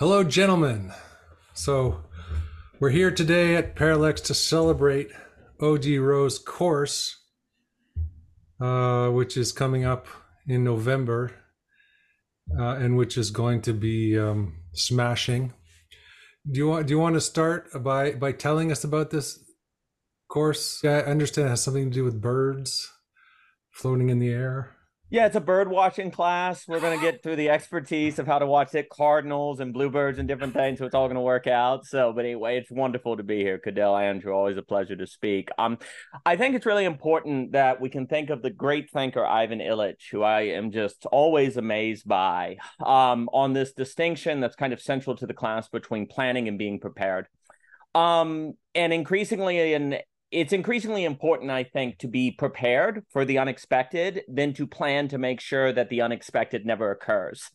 Hello, gentlemen. So, we're here today at Parallax to celebrate O.G. Rose course, uh, which is coming up in November, uh, and which is going to be um, smashing. Do you want Do you want to start by by telling us about this course? I understand it has something to do with birds floating in the air. Yeah, it's a bird watching class. We're going to get through the expertise of how to watch it, cardinals and bluebirds and different things. So it's all going to work out. So, but anyway, it's wonderful to be here. Cadell, Andrew, always a pleasure to speak. Um, I think it's really important that we can think of the great thinker Ivan Illich, who I am just always amazed by, um, on this distinction that's kind of central to the class between planning and being prepared. Um, and increasingly in it's increasingly important, I think, to be prepared for the unexpected than to plan to make sure that the unexpected never occurs.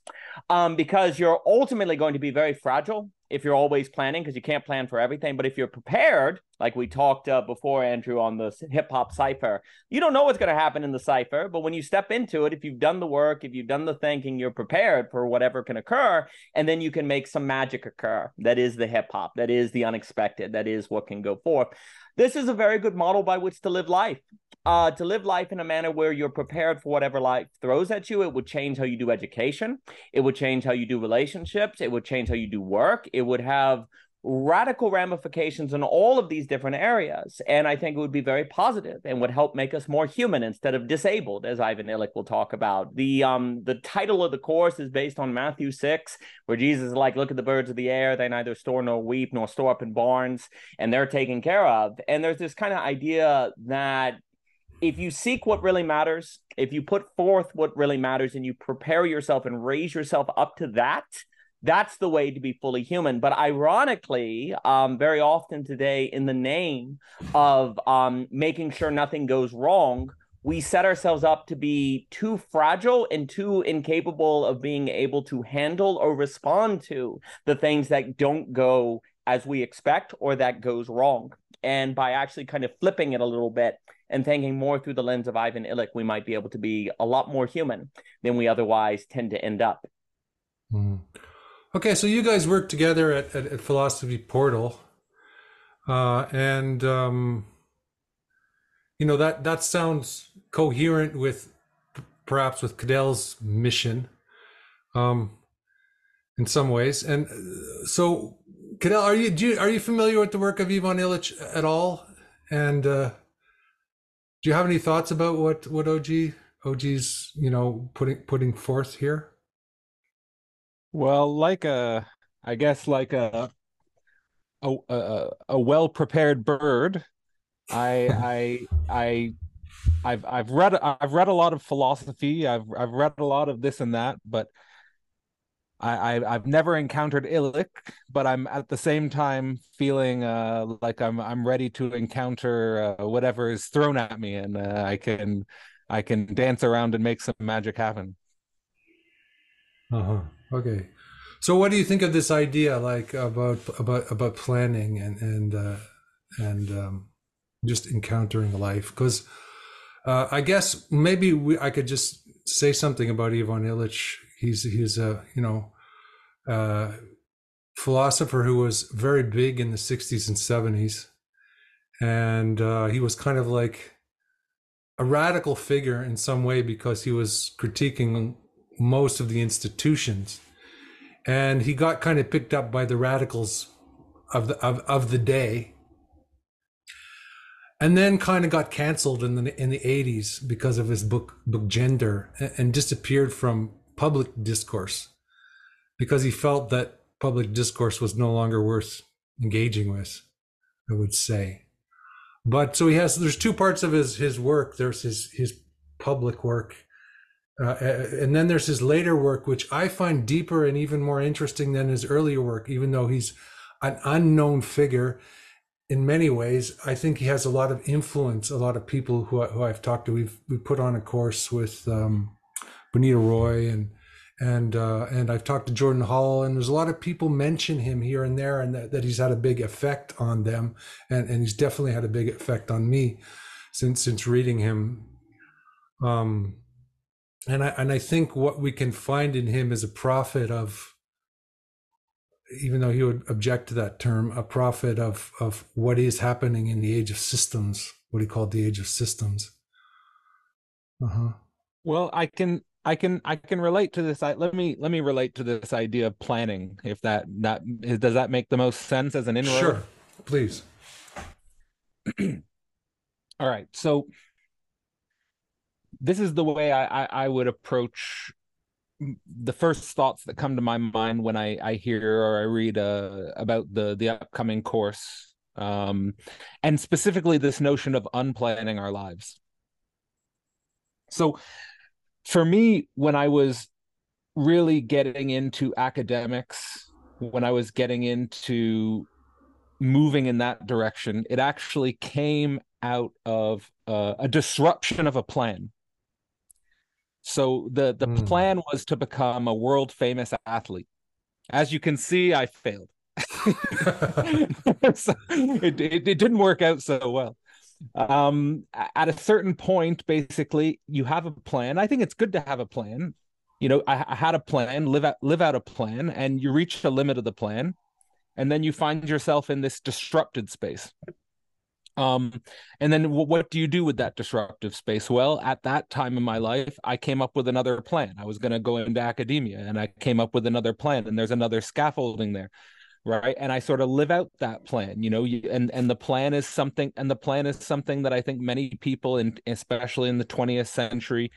Um, because you're ultimately going to be very fragile if you're always planning, because you can't plan for everything. But if you're prepared, like we talked uh, before, Andrew, on the hip hop cipher, you don't know what's going to happen in the cipher. But when you step into it, if you've done the work, if you've done the thinking, you're prepared for whatever can occur. And then you can make some magic occur. That is the hip hop, that is the unexpected, that is what can go forth. This is a very good model by which to live life. Uh, to live life in a manner where you're prepared for whatever life throws at you. It would change how you do education. It would change how you do relationships. It would change how you do work. It would have radical ramifications in all of these different areas. And I think it would be very positive and would help make us more human instead of disabled, as Ivan Illich will talk about. The um the title of the course is based on Matthew 6, where Jesus is like, look at the birds of the air, they neither store nor weep nor store up in barns, and they're taken care of. And there's this kind of idea that if you seek what really matters, if you put forth what really matters and you prepare yourself and raise yourself up to that, that's the way to be fully human. But ironically, um, very often today, in the name of um, making sure nothing goes wrong, we set ourselves up to be too fragile and too incapable of being able to handle or respond to the things that don't go as we expect or that goes wrong. And by actually kind of flipping it a little bit and thinking more through the lens of Ivan Illich, we might be able to be a lot more human than we otherwise tend to end up. Mm. Okay, so you guys work together at, at, at Philosophy Portal, uh, and um, you know that that sounds coherent with perhaps with Cadell's mission, um, in some ways. And uh, so, Cadell, are you, you are you familiar with the work of Ivan Illich at all? And uh, do you have any thoughts about what what OG OG's you know putting putting forth here? Well, like a, I guess like a, a a, a well prepared bird, I I I I've I've read I've read a lot of philosophy. I've I've read a lot of this and that, but I, I have never encountered Illich, but I'm at the same time feeling uh, like I'm I'm ready to encounter uh, whatever is thrown at me, and uh, I can I can dance around and make some magic happen. Uh huh. Okay. So what do you think of this idea like about about about planning and and uh, and um, just encountering life? Because uh, I guess maybe we, I could just say something about Ivan Illich. He's he's a you know uh, philosopher who was very big in the 60s and 70s, and uh, he was kind of like a radical figure in some way because he was critiquing most of the institutions. And he got kind of picked up by the radicals of the of, of the day. And then kind of got canceled in the in the 80s because of his book book gender and disappeared from public discourse because he felt that public discourse was no longer worth engaging with i would say but so he has there's two parts of his his work there's his his public work uh, and then there's his later work, which I find deeper and even more interesting than his earlier work, even though he's an unknown figure in many ways. I think he has a lot of influence. A lot of people who, who I've talked to, we've we put on a course with um, Bonnitta Roy and and uh, and I've talked to Jordan Hall, and there's a lot of people mention him here and there, and that, that he's had a big effect on them, and and he's definitely had a big effect on me since since reading him. Um, and I and I think what we can find in him is a prophet of even though he would object to that term, a prophet of of what is happening in the age of systems, what he called the age of systems. Uh-huh. Well, I can I can I can relate to this. I, let me let me relate to this idea of planning. If that that does that make the most sense as an inroad? Sure, please. All right, so this is the way I, I, I would approach the first thoughts that come to my mind when I, I hear or I read uh, about the the upcoming course, um, and specifically this notion of unplanning our lives. So, for me, when I was really getting into academics, when I was getting into moving in that direction, it actually came out of uh, a disruption of a plan. So the the mm. plan was to become a world famous athlete. As you can see, I failed. so it, it, it didn't work out so well. Um, at a certain point, basically, you have a plan. I think it's good to have a plan. You know, I, I had a plan, live out live out a plan, and you reach the limit of the plan, and then you find yourself in this disrupted space. Um, and then w- what do you do with that disruptive space? Well, at that time in my life, I came up with another plan. I was going to go into academia and I came up with another plan, and there's another scaffolding there. Right. And I sort of live out that plan, you know, you, and, and the plan is something, and the plan is something that I think many people, in, especially in the 20th century,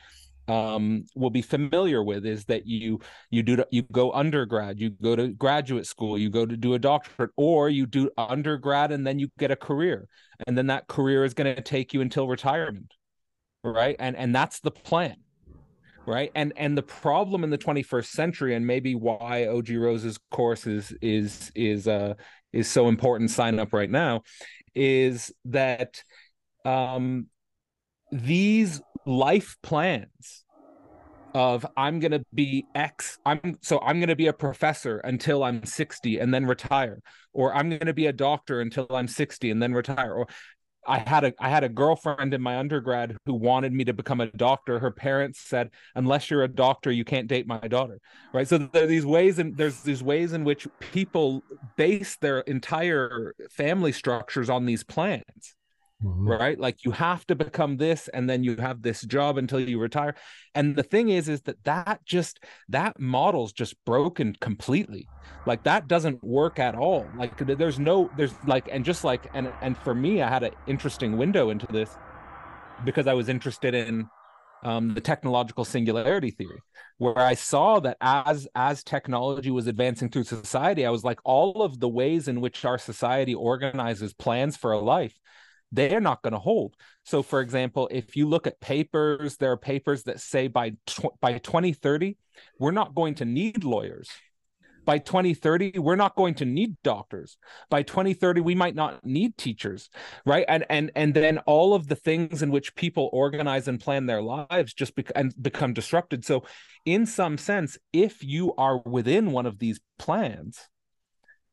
um, will be familiar with is that you you do you go undergrad, you go to graduate school, you go to do a doctorate, or you do undergrad and then you get a career, and then that career is going to take you until retirement, right? And and that's the plan, right? And and the problem in the 21st century, and maybe why Og Rose's course is is is uh is so important. Sign up right now, is that um these life plans of I'm going to be X I'm so I'm going to be a professor until I'm 60 and then retire or I'm going to be a doctor until I'm 60 and then retire or I had a I had a girlfriend in my undergrad who wanted me to become a doctor. Her parents said, "Unless you're a doctor, you can't date my daughter." Right? So there are these ways and there's these ways in which people base their entire family structures on these plans mm-hmm. right? Like you have to become this and then you have this job until you retire. And the thing is is that that just that model's just broken completely. Like that doesn't work at all. Like there's no there's like and just like and and for me i had an interesting window into this because i was interested in um, the technological singularity theory where i saw that as as technology was advancing through society i was like all of the ways in which our society organizes plans for a life they're not going to hold. So, for example, if you look at papers, there are papers that say by tw- by 2030, we're not going to need lawyers. By 2030, we're not going to need doctors. By 2030, we might not need teachers, right? And and and then all of the things in which people organize and plan their lives just bec- and become disrupted. So, in some sense, if you are within one of these plans,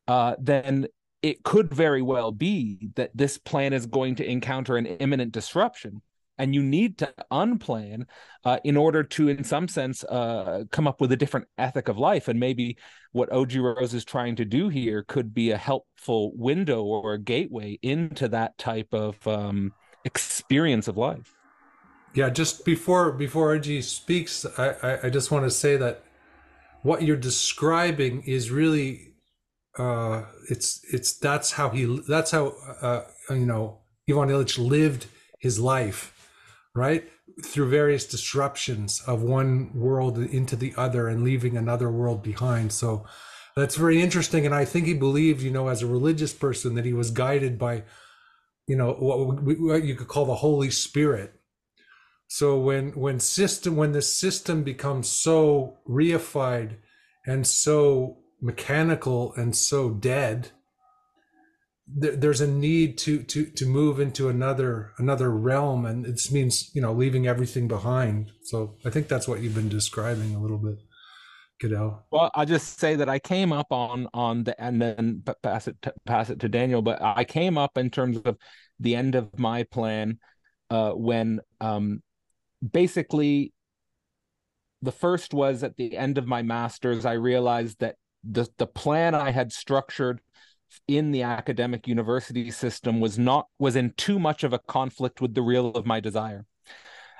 uh, then it could very well be that this plan is going to encounter an imminent disruption and you need to unplan uh, in order to in some sense uh, come up with a different ethic of life. And maybe what og rose is trying to do here could be a helpful window or a gateway into that type of um, experience of life. Yeah just before before og speaks I, I i just want to say that what you're describing is really uh, it's it's that's how he that's how uh, you know Ivan Illich lived his life, right? Through various disruptions of one world into the other and leaving another world behind. So that's very interesting. And I think he believed, you know, as a religious person, that he was guided by, you know, what, what you could call the Holy Spirit. So when when system when the system becomes so reified and so mechanical and so dead there's a need to to to move into another another realm and it means you know leaving everything behind so i think that's what you've been describing a little bit Cadell. well i'll just say that i came up on on the and then pass it to, pass it to daniel but i came up in terms of the end of my plan uh when um basically the first was at the end of my masters i realized that the the plan I had structured in the academic university system was not was in too much of a conflict with the real of my desire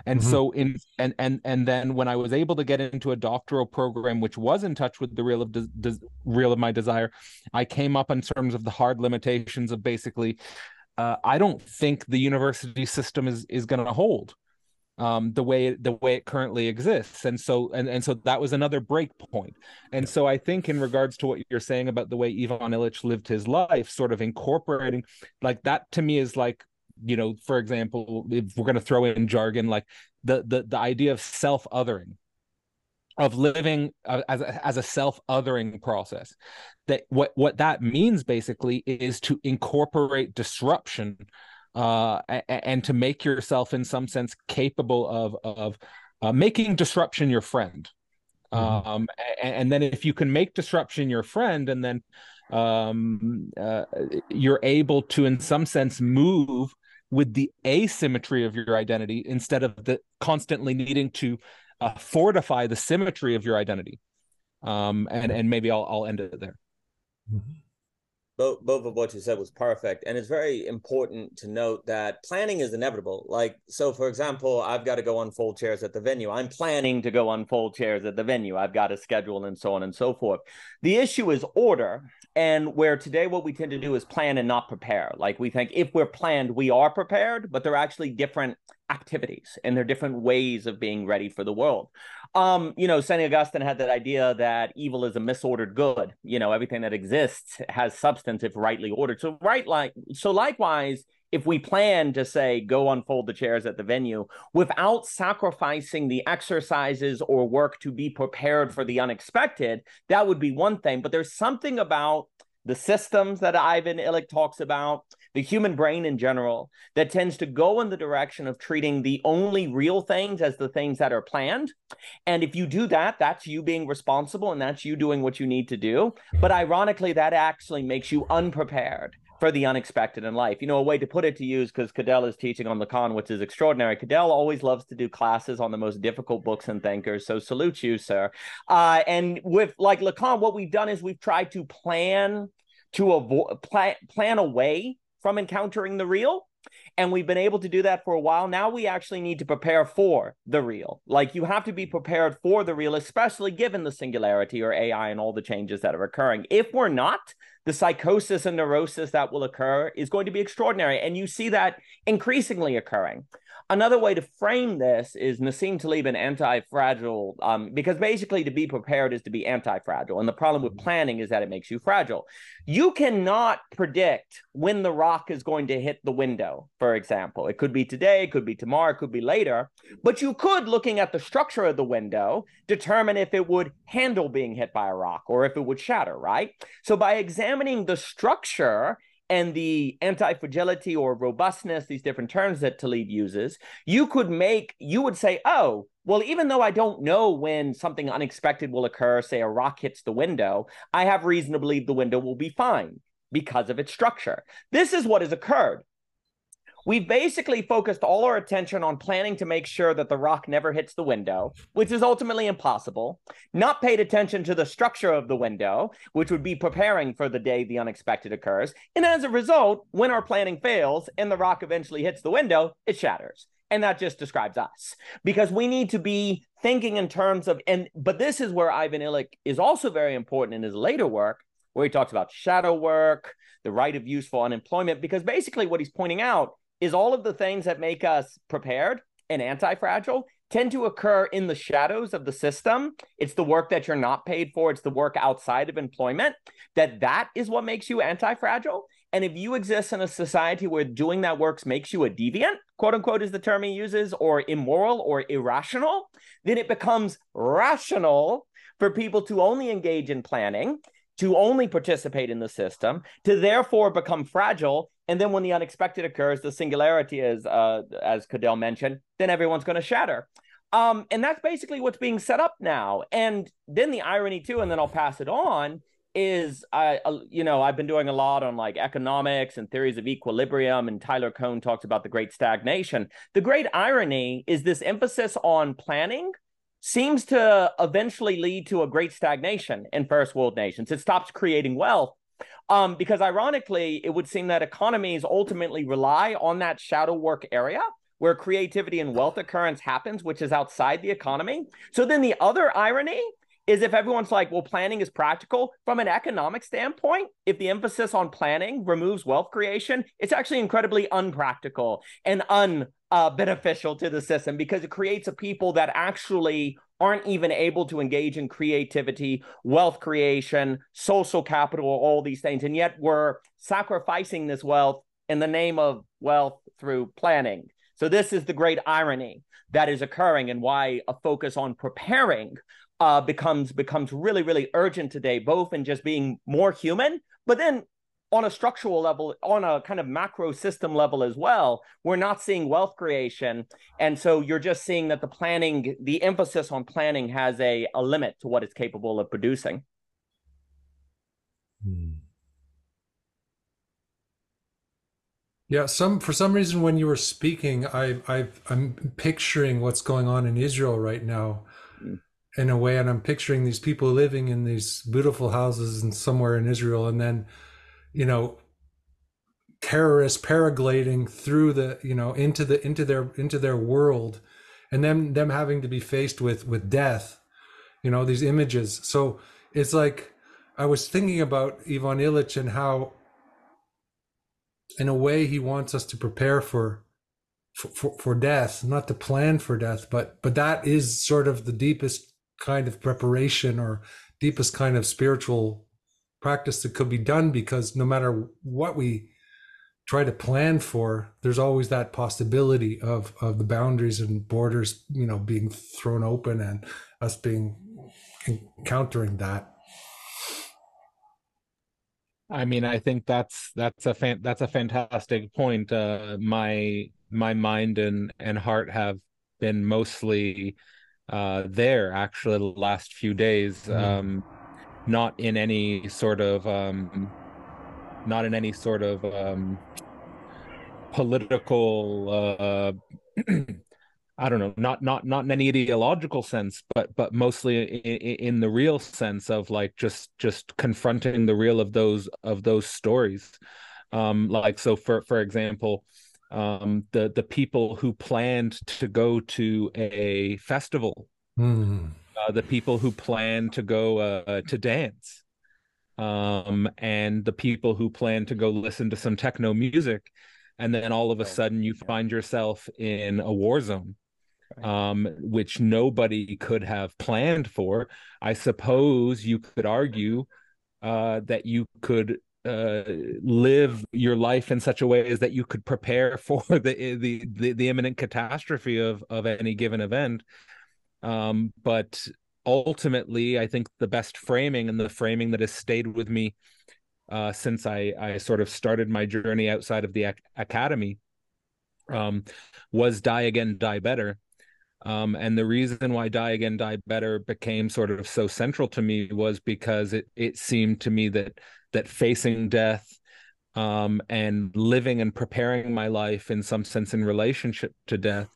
and mm-hmm. so in and and and then when i was able to get into a doctoral program which was in touch with the real of de, de, real of my desire i came up in terms of the hard limitations of basically uh, i don't think the university system is is going to hold um, the way the way it currently exists. And so and, and so that was another break point. And so i think in regards to what you're saying about the way ivan illich lived his life sort of incorporating like that to me is like you know for example if we're going to throw in jargon like the the, the idea of self-othering of living uh, as a, as a self-othering process that what what that means basically is to incorporate disruption uh, and to make yourself in some sense capable of of uh, making disruption your friend mm-hmm. um, and, and, then if you can make disruption your friend and then um, uh, you're able to in some sense move with the asymmetry of your identity instead of the constantly needing to uh, fortify the symmetry of your identity um, and and maybe I'll I'll end it there. Mm-hmm both, both of what you said was perfect and it's very important to note that planning is inevitable. Like so for example i've got to go on unfold chairs at the venue. I'm planning to go on unfold chairs at the venue. I've got a schedule and so on and so forth. The issue is order and where today what we tend to do is plan and not prepare. Like we think if we're planned we are prepared but they're actually different activities and they're different ways of being ready for the world um, you know, St. Augustine had that idea that evil is a misordered good. You know, everything that exists has substance if rightly ordered. So right like so likewise, if we plan to say go unfold the chairs at the venue without sacrificing the exercises or work to be prepared for the unexpected, that would be one thing. But there's something about the systems that Ivan Illich talks about, the human brain in general, that tends to go in the direction of treating the only real things as the things that are planned. And if you do that, that's you being responsible and that's you doing what you need to do. But ironically, that actually makes you unprepared for the unexpected in life. You know, a way to put it to use because Cadell is teaching on Lacan, which is extraordinary. Cadell always loves to do classes on the most difficult books and thinkers. So salute you, sir. Uh, and with like Lacan, what we've done is we've tried to plan to avoid plan, plan away from encountering the real and we've been able to do that for a while. Now we actually need to prepare for the real. Like you have to be prepared for the real, especially given the singularity or AI and all the changes that are occurring. If we're not, the psychosis and neurosis that will occur is going to be extraordinary. And you see that increasingly occurring. Another way to frame this is Nassim Taleb and anti-fragile, um, because basically to be prepared is to be anti-fragile. And the problem with mm-hmm. planning is that it makes you fragile. You cannot predict when the rock is going to hit the window, for example. It could be today, it could be tomorrow, it could be later. But you could, looking at the structure of the window, determine if it would handle being hit by a rock or if it would shatter, right? So by examining the structure and the anti-fragility or robustness, these different terms that Taleb uses, you could make, you would say, oh, well, even though I don't know when something unexpected will occur, say a rock hits the window, I have reason to believe the window will be fine because of its structure. This is what has occurred we've basically focused all our attention on planning to make sure that the rock never hits the window, which is ultimately impossible, not paid attention to the structure of the window, which would be preparing for the day the unexpected occurs. And as a result, when our planning fails and the rock eventually hits the window, it shatters. And that just describes us because we need to be thinking in terms of, and but this is where Ivan Illich is also very important in his later work, where he talks about shadow work, the right to useful unemployment, because basically what he's pointing out is all of the things that make us prepared and anti-fragile tend to occur in the shadows of the system. It's the work that you're not paid for. It's the work outside of employment that that is what makes you anti-fragile. And if you exist in a society where doing that work makes you a deviant quote unquote is the term he uses or immoral or irrational then it becomes rational for people to only engage in planning to only participate in the system, to therefore become fragile. And then when the unexpected occurs, the singularity is, uh, as Cadell mentioned, then everyone's going to shatter. Um, and that's basically what's being set up now. And then the irony too, and then I'll pass it on, is I, uh, you know, I've been doing a lot on like economics and theories of equilibrium, and Tyler Cowen talks about the great stagnation. The great irony is this emphasis on planning seems to eventually lead to a great stagnation in first world nations. It stops creating wealth. Um, because ironically, it would seem that economies ultimately rely on that shadow work area where creativity and wealth occurrence happens, which is outside the economy. So then the other irony is if everyone's like, well, planning is practical from an economic standpoint, if the emphasis on planning removes wealth creation, it's actually incredibly unpractical and unbeneficial uh, beneficial to the system because it creates a people that actually aren't even able to engage in creativity, wealth creation, social capital, all these things. And yet we're sacrificing this wealth in the name of wealth through planning. So, this is the great irony that is occurring and why a focus on preparing uh, becomes becomes really really urgent today, both in just being more human, but then on a structural level, on a kind of macro system level as well, we're not seeing wealth creation. And so you're just seeing that the planning, the emphasis on planning has a, a limit to what it's capable of producing. Hmm. Yeah, some for some reason when you were speaking, I I I'm picturing what's going on in Israel right now in a way and i'm picturing these people living in these beautiful houses and somewhere in israel and then you know terrorists paragliding through the you know into the into their into their world and then them having to be faced with with death you know these images. So it's like i was thinking about ivan illich and how in a way he wants us to prepare for for, for death not to plan for death but but that is sort of the deepest kind of preparation or deepest kind of spiritual practice that could be done because no matter what we try to plan for there's always that possibility of of the boundaries and borders you know being thrown open and us being encountering that i mean i think that's that's a fan that's a fantastic point uh my my mind and and heart have been mostly uh, there actually the last few days. Mm-hmm. Um, not in any sort of um, not in any sort of um, political uh, I don't know, not not not in any ideological sense, but but mostly in, in, the real sense of like just just confronting the real of those of those stories. Um, like so, for for example, um, the the people who planned to go to a festival, mm. Uh, the people who plan to go uh, to dance, um, and the people who plan to go listen to some techno music, and then all of a sudden you find yourself in a war zone. Um, which nobody could have planned for. I suppose you could argue uh, that you could uh, live your life in such a way as that you could prepare for the the the, the imminent catastrophe of of any given event. Um, but ultimately, I think the best framing and the framing that has stayed with me uh, since I I sort of started my journey outside of the ac- academy um, was die again, die better. Um, and the reason why Die Again, Die Better became sort of so central to me was because it it seemed to me that that facing death um, and living and preparing my life in some sense in relationship to death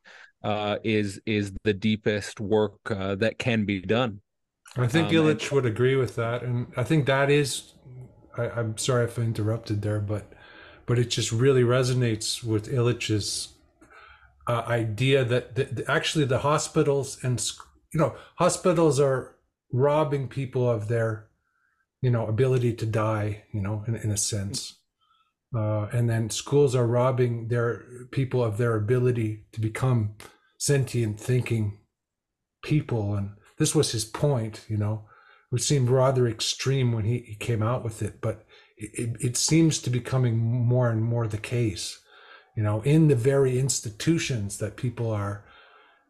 uh, is is the deepest work uh, that can be done. I think um, Illich would agree with that, and I think that is. I, am sorry if I interrupted there, but but it just really resonates with Illich's uh, idea that the, the, actually the hospitals and you know hospitals are robbing people of their you know ability to die you know in, in a sense uh, and then schools are robbing their people of their ability to become sentient thinking people and this was his point you know which seemed rather extreme when he, he came out with it but it, it seems to be becoming more and more the case you know in the very institutions that people are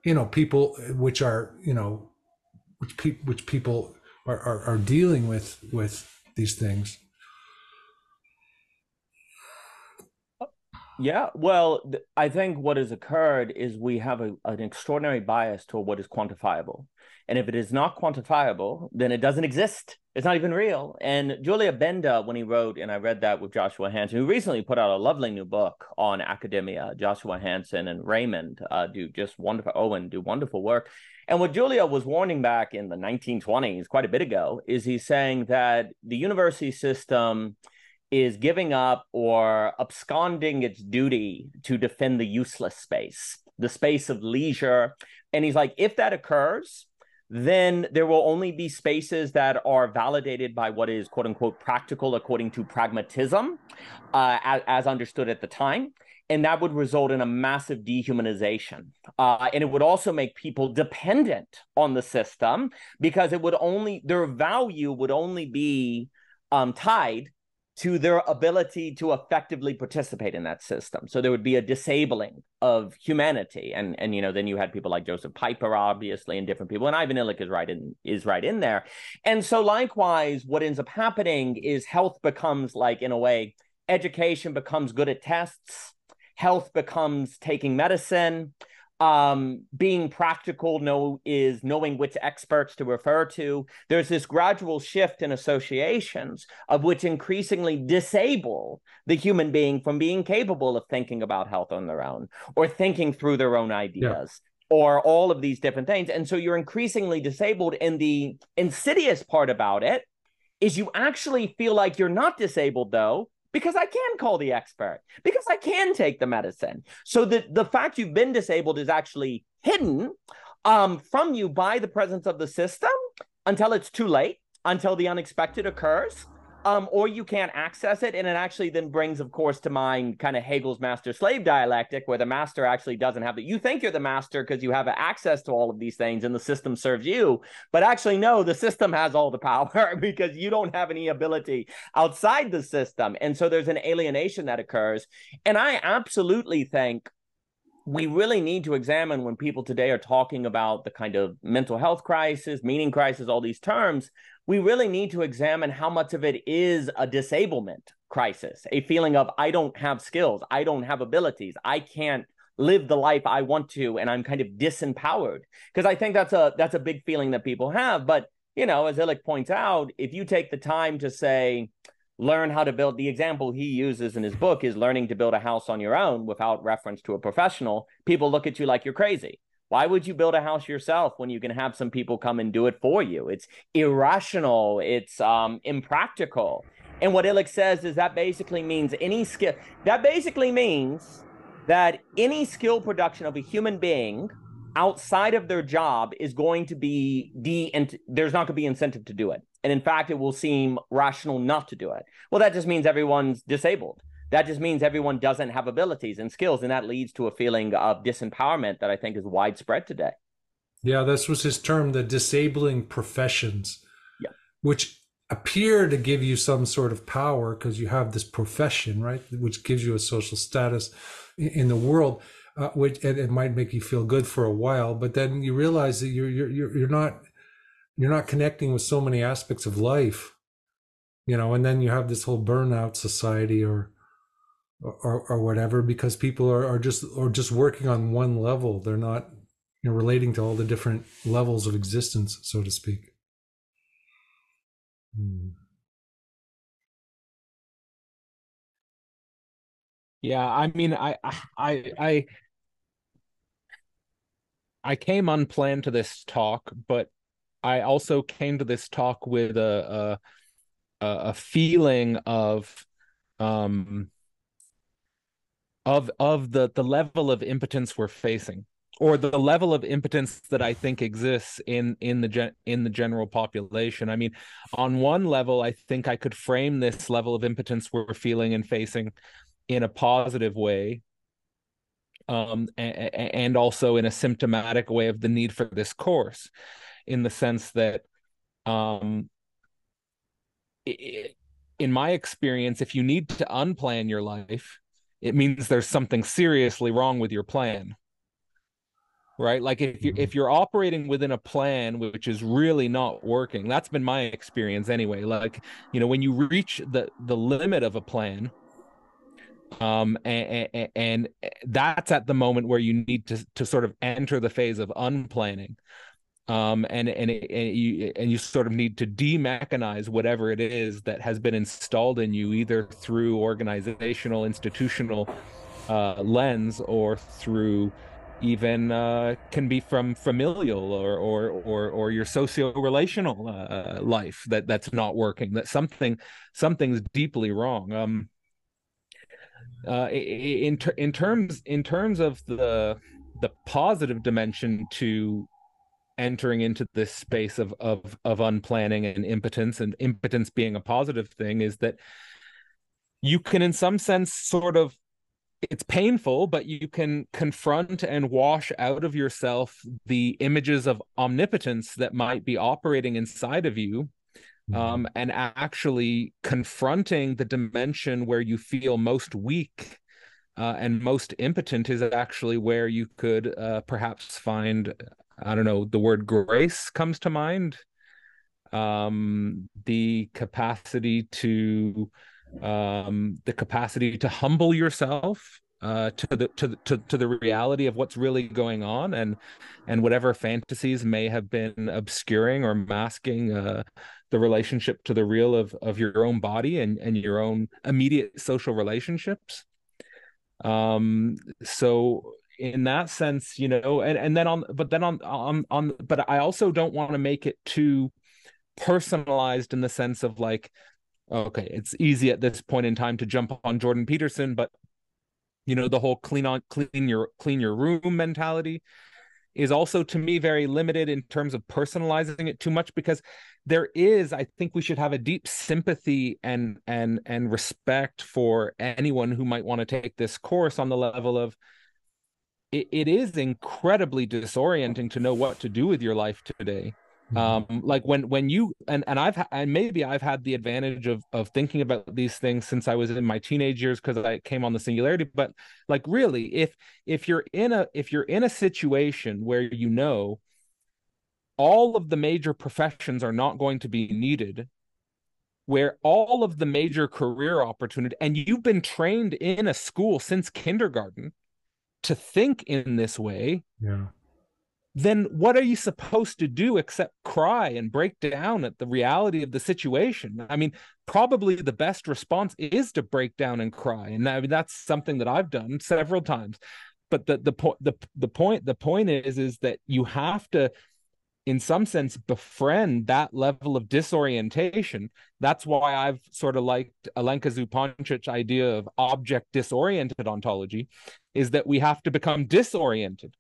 you know people which are you know which, pe- which people are, are, are dealing with with these things. Yeah, well, th- I think what has occurred is we have a, an extraordinary bias toward what is quantifiable. And if it is not quantifiable, then it doesn't exist. It's not even real. And Julien Benda, when he wrote, and I read that with Joshua Hanson, who recently put out a lovely new book on academia, Joshua Hanson and Raymond uh, do just wonderful, Owen do wonderful work. And what Julien was warning back in the 1920s, quite a bit ago, is he's saying that the university system is giving up or absconding its duty to defend the useless space, the space of leisure. And he's like, if that occurs, then there will only be spaces that are validated by what is quote unquote practical according to pragmatism, uh, as, as, understood at the time. And that would result in a massive dehumanization. Uh, and it would also make people dependent on the system because it would only, their value would only be um, tied to their ability to effectively participate in that system. So there would be a disabling of humanity. And and you know, then you had people like Josef Pieper, obviously, and different people. And Ivan Illich is right in is right in there. And so likewise, what ends up happening is health becomes like in a way, education becomes good at tests, health becomes taking medicine um, being practical know is knowing which experts to refer to. There's this gradual shift in associations of which increasingly disable the human being from being capable of thinking about health on their own or thinking through their own ideas yeah. or all of these different things. And so you're increasingly disabled. And the insidious part about it is you actually feel like you're not disabled though because I can call the expert, because I can take the medicine. So the, the fact you've been disabled is actually hidden um, from you by the presence of the system until it's too late, until the unexpected occurs um, or you can't access it. And it actually then brings, of course, to mind kind of Hegel's master slave dialectic, where the master actually doesn't have the, you think you're the master because you have access to all of these things and the system serves you. But actually, no, the system has all the power because you don't have any ability outside the system. And so there's an alienation that occurs. And I absolutely think we really need to examine when people today are talking about the kind of mental health crisis, meaning crisis, all these terms, we really need to examine how much of it is a disablement crisis, a feeling of I don't have skills, I don't have abilities, I can't live the life I want to, and I'm kind of disempowered. Because I think that's a that's a big feeling that people have. But you know, as Illich points out, if you take the time to say, learn how to build the example he uses in his book is learning to build a house on your own without reference to a professional, people look at you like you're crazy. Why would you build a house yourself when you can have some people come and do it for you? It's irrational. It's um, impractical. And what Illich says is that basically means any skill. That basically means that any skill production of a human being outside of their job is going to be de and there's not going to be incentive to do it. And in fact, it will seem rational not to do it. Well, that just means everyone's disabled that just means everyone doesn't have abilities and skills and that leads to a feeling of disempowerment that i think is widespread today yeah this was his term the disabling professions yeah. which appear to give you some sort of power because you have this profession right which gives you a social status in the world uh, which and it might make you feel good for a while but then you realize that you're you're you're not you're not connecting with so many aspects of life you know and then you have this whole burnout society or or, or whatever because people are, are just or just working on one level they're not you know relating to all the different levels of existence so to speak hmm. yeah i mean i i i i came unplanned to this talk but i also came to this talk with a a, a feeling of um of of the the level of impotence we're facing or the level of impotence that I think exists in in the gen, in the general population. I mean, on one level, I think I could frame this level of impotence we're feeling and facing in a positive way, um, and, and also in a symptomatic way of the need for this course, in the sense that, um, it, in my experience, if you need to unplan your life it means there's something seriously wrong with your plan. Right? Like if you if you're operating within a plan which is really not working that's been my experience anyway. Like you know when you reach the the limit of a plan um and, and, and that's at the moment where you need to to sort of enter the phase of unplanning um and and and you and you sort of need to demechanize whatever it is that has been installed in you either through organizational institutional uh lens or through even uh, can be from familial or or or, or your socio-relational uh, life that that's not working that something something's deeply wrong. Um uh, in in terms in terms of the the positive dimension to entering into this space of of of unplanning and impotence and impotence being a positive thing is that you can in some sense sort of it's painful but you can confront and wash out of yourself the images of omnipotence that might be operating inside of you mm-hmm. um, and actually confronting the dimension where you feel most weak uh, and most impotent is actually where you could uh, perhaps find i don't know the word grace comes to mind. Um, the capacity to um, the capacity to humble yourself uh, to the to to, to the reality of what's really going on and and whatever fantasies may have been obscuring or masking uh, the relationship to the real of of your own body and and your own immediate social relationships. Um so in that sense you know and and then on but then on on on but i also don't want to make it too personalized in the sense of like okay, it's easy at this point in time to jump on Jordan Peterson, but you know, the whole clean on clean your clean your room mentality is also to me very limited in terms of personalizing it too much because there is i think we should have a deep sympathy and and and respect for anyone who might want to take this course on the level of it, it is incredibly disorienting to know what to do with your life today Mm-hmm. um like when when you and and i've and maybe i've had the advantage of of thinking about these things since i was in my teenage years because i came on the singularity but like really if if you're in a if you're in a situation where you know all of the major professions are not going to be needed where all of the major career opportunity and you've been trained in a school since kindergarten to think in this way yeah then what are you supposed to do except cry and break down at the reality of the situation? I mean, probably the best response is to break down and cry, and I mean that's something that I've done several times. But the the point the the point the point is is that you have to in some sense befriend that level of disorientation that's why i've sort of liked alenka zupancic's idea of object disoriented ontology is that we have to become disoriented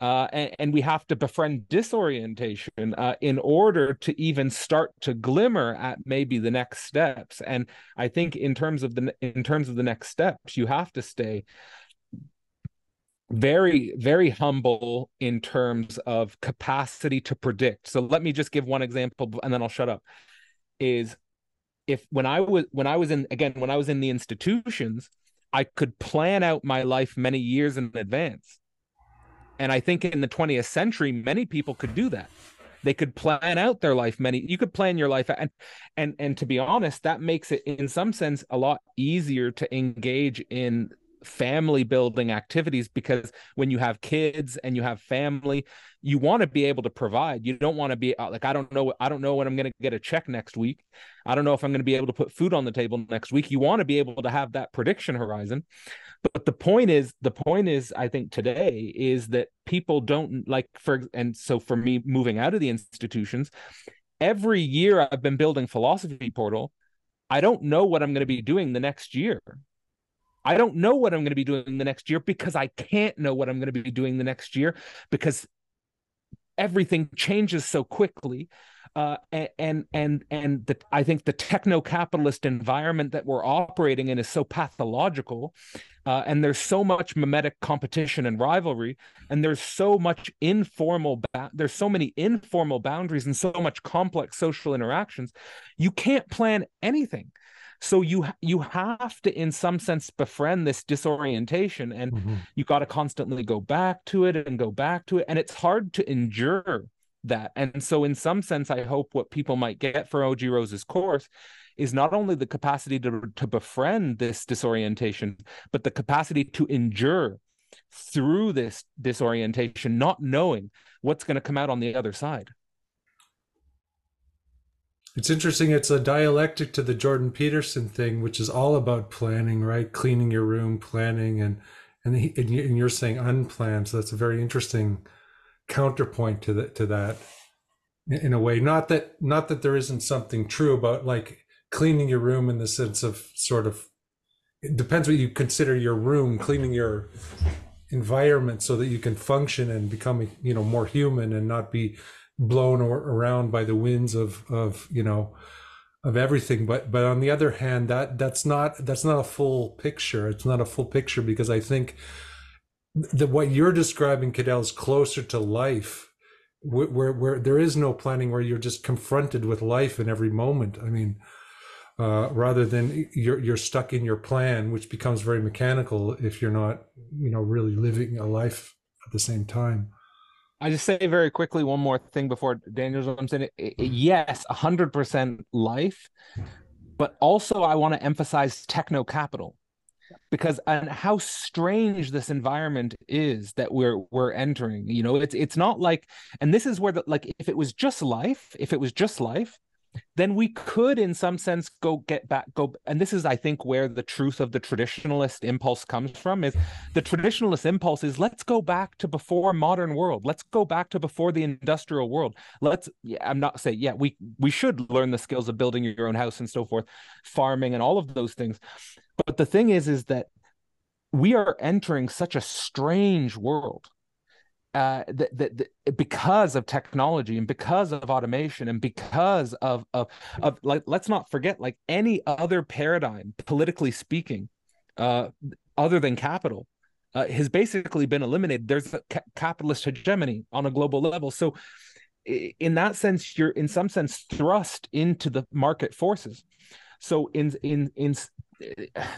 uh, and, and, we have to befriend disorientation uh, in order to even start to glimmer at maybe the next steps. And I think in terms of the in terms of the next steps, you have to stay very very humble in terms of capacity to predict. So let me just give one example, and then I'll shut up. Is if when I was when I was in again when I was in the institutions, I could plan out my life many years in advance and I think in the 20th century, many people could do that. They could plan out their life. Many you could plan your life, and and and to be honest, that makes it in some sense a lot easier to engage in family building activities because when you have kids and you have family you want to be able to provide. You don't want to be uh, like i don't know i don't know when i'm going to get a check next week. I don't know if i'm going to be able to put food on the table next week. You want to be able to have that prediction horizon. But the point is the point is i think today is that people don't like for and so for me moving out of the institutions every year i've been building philosophy portal. I don't know what i'm going to be doing the next year I don't know what I'm going to be doing the next year because I can't know what I'm going to be doing the next year because everything changes so quickly uh, and and and the, I think the techno-capitalist environment that we're operating in is so pathological, uh, and there's so much mimetic competition and rivalry, and there's so much informal ba- there's so many informal boundaries and so much complex social interactions. You can't plan anything so you you have to in some sense befriend this disorientation and mm-hmm. you got to constantly go back to it and go back to it and it's hard to endure that. And so, in some sense, I hope what people might get for OG Rose's course is not only the capacity to, to befriend this disorientation, but the capacity to endure through this disorientation, not knowing what's going to come out on the other side. It's interesting. It's a dialectic to the Jordan Peterson thing, which is all about planning, right? Cleaning your room, planning, and and, he, and you're saying unplanned. So that's a very interesting counterpoint to that. To that, in a way, not that not that there isn't something true about like cleaning your room in the sense of sort of. It depends what you consider your room. Cleaning your environment so that you can function and become you know more human and not be blown or, around by the winds of of you know of everything. But but on the other hand that that's not that's not a full picture. It's not a full picture because i think that what you're describing cadell is closer to life. Where, where, where there is no planning where you're just confronted with life in every moment. I mean uh, rather than you're you're stuck in your plan which becomes very mechanical if you're not you know really living a life at the same time I just say very quickly one more thing before Daniel jumps in. Yes, hundred percent life, but also I want to emphasize techno capital because and how strange this environment is that we're we're entering. You know, it's it's not like, and this is where the like if it was just life, if it was just life, then we could in some sense go get back go and this is i think where the truth of the traditionalist impulse comes from is the traditionalist impulse is let's go back to before modern world. Let's go back to before the industrial world. Let's yeah, i'm not saying yeah we we should learn the skills of building your own house and so forth farming and all of those things. But the thing is is that we are entering such a strange world uh, that, that, because of technology and because of automation and because of of of like let's not forget like any other paradigm politically speaking uh, other than capital uh, has basically been eliminated. There's a ca- capitalist hegemony on a global level. So in that sense you're in some sense thrust into the market forces so in in in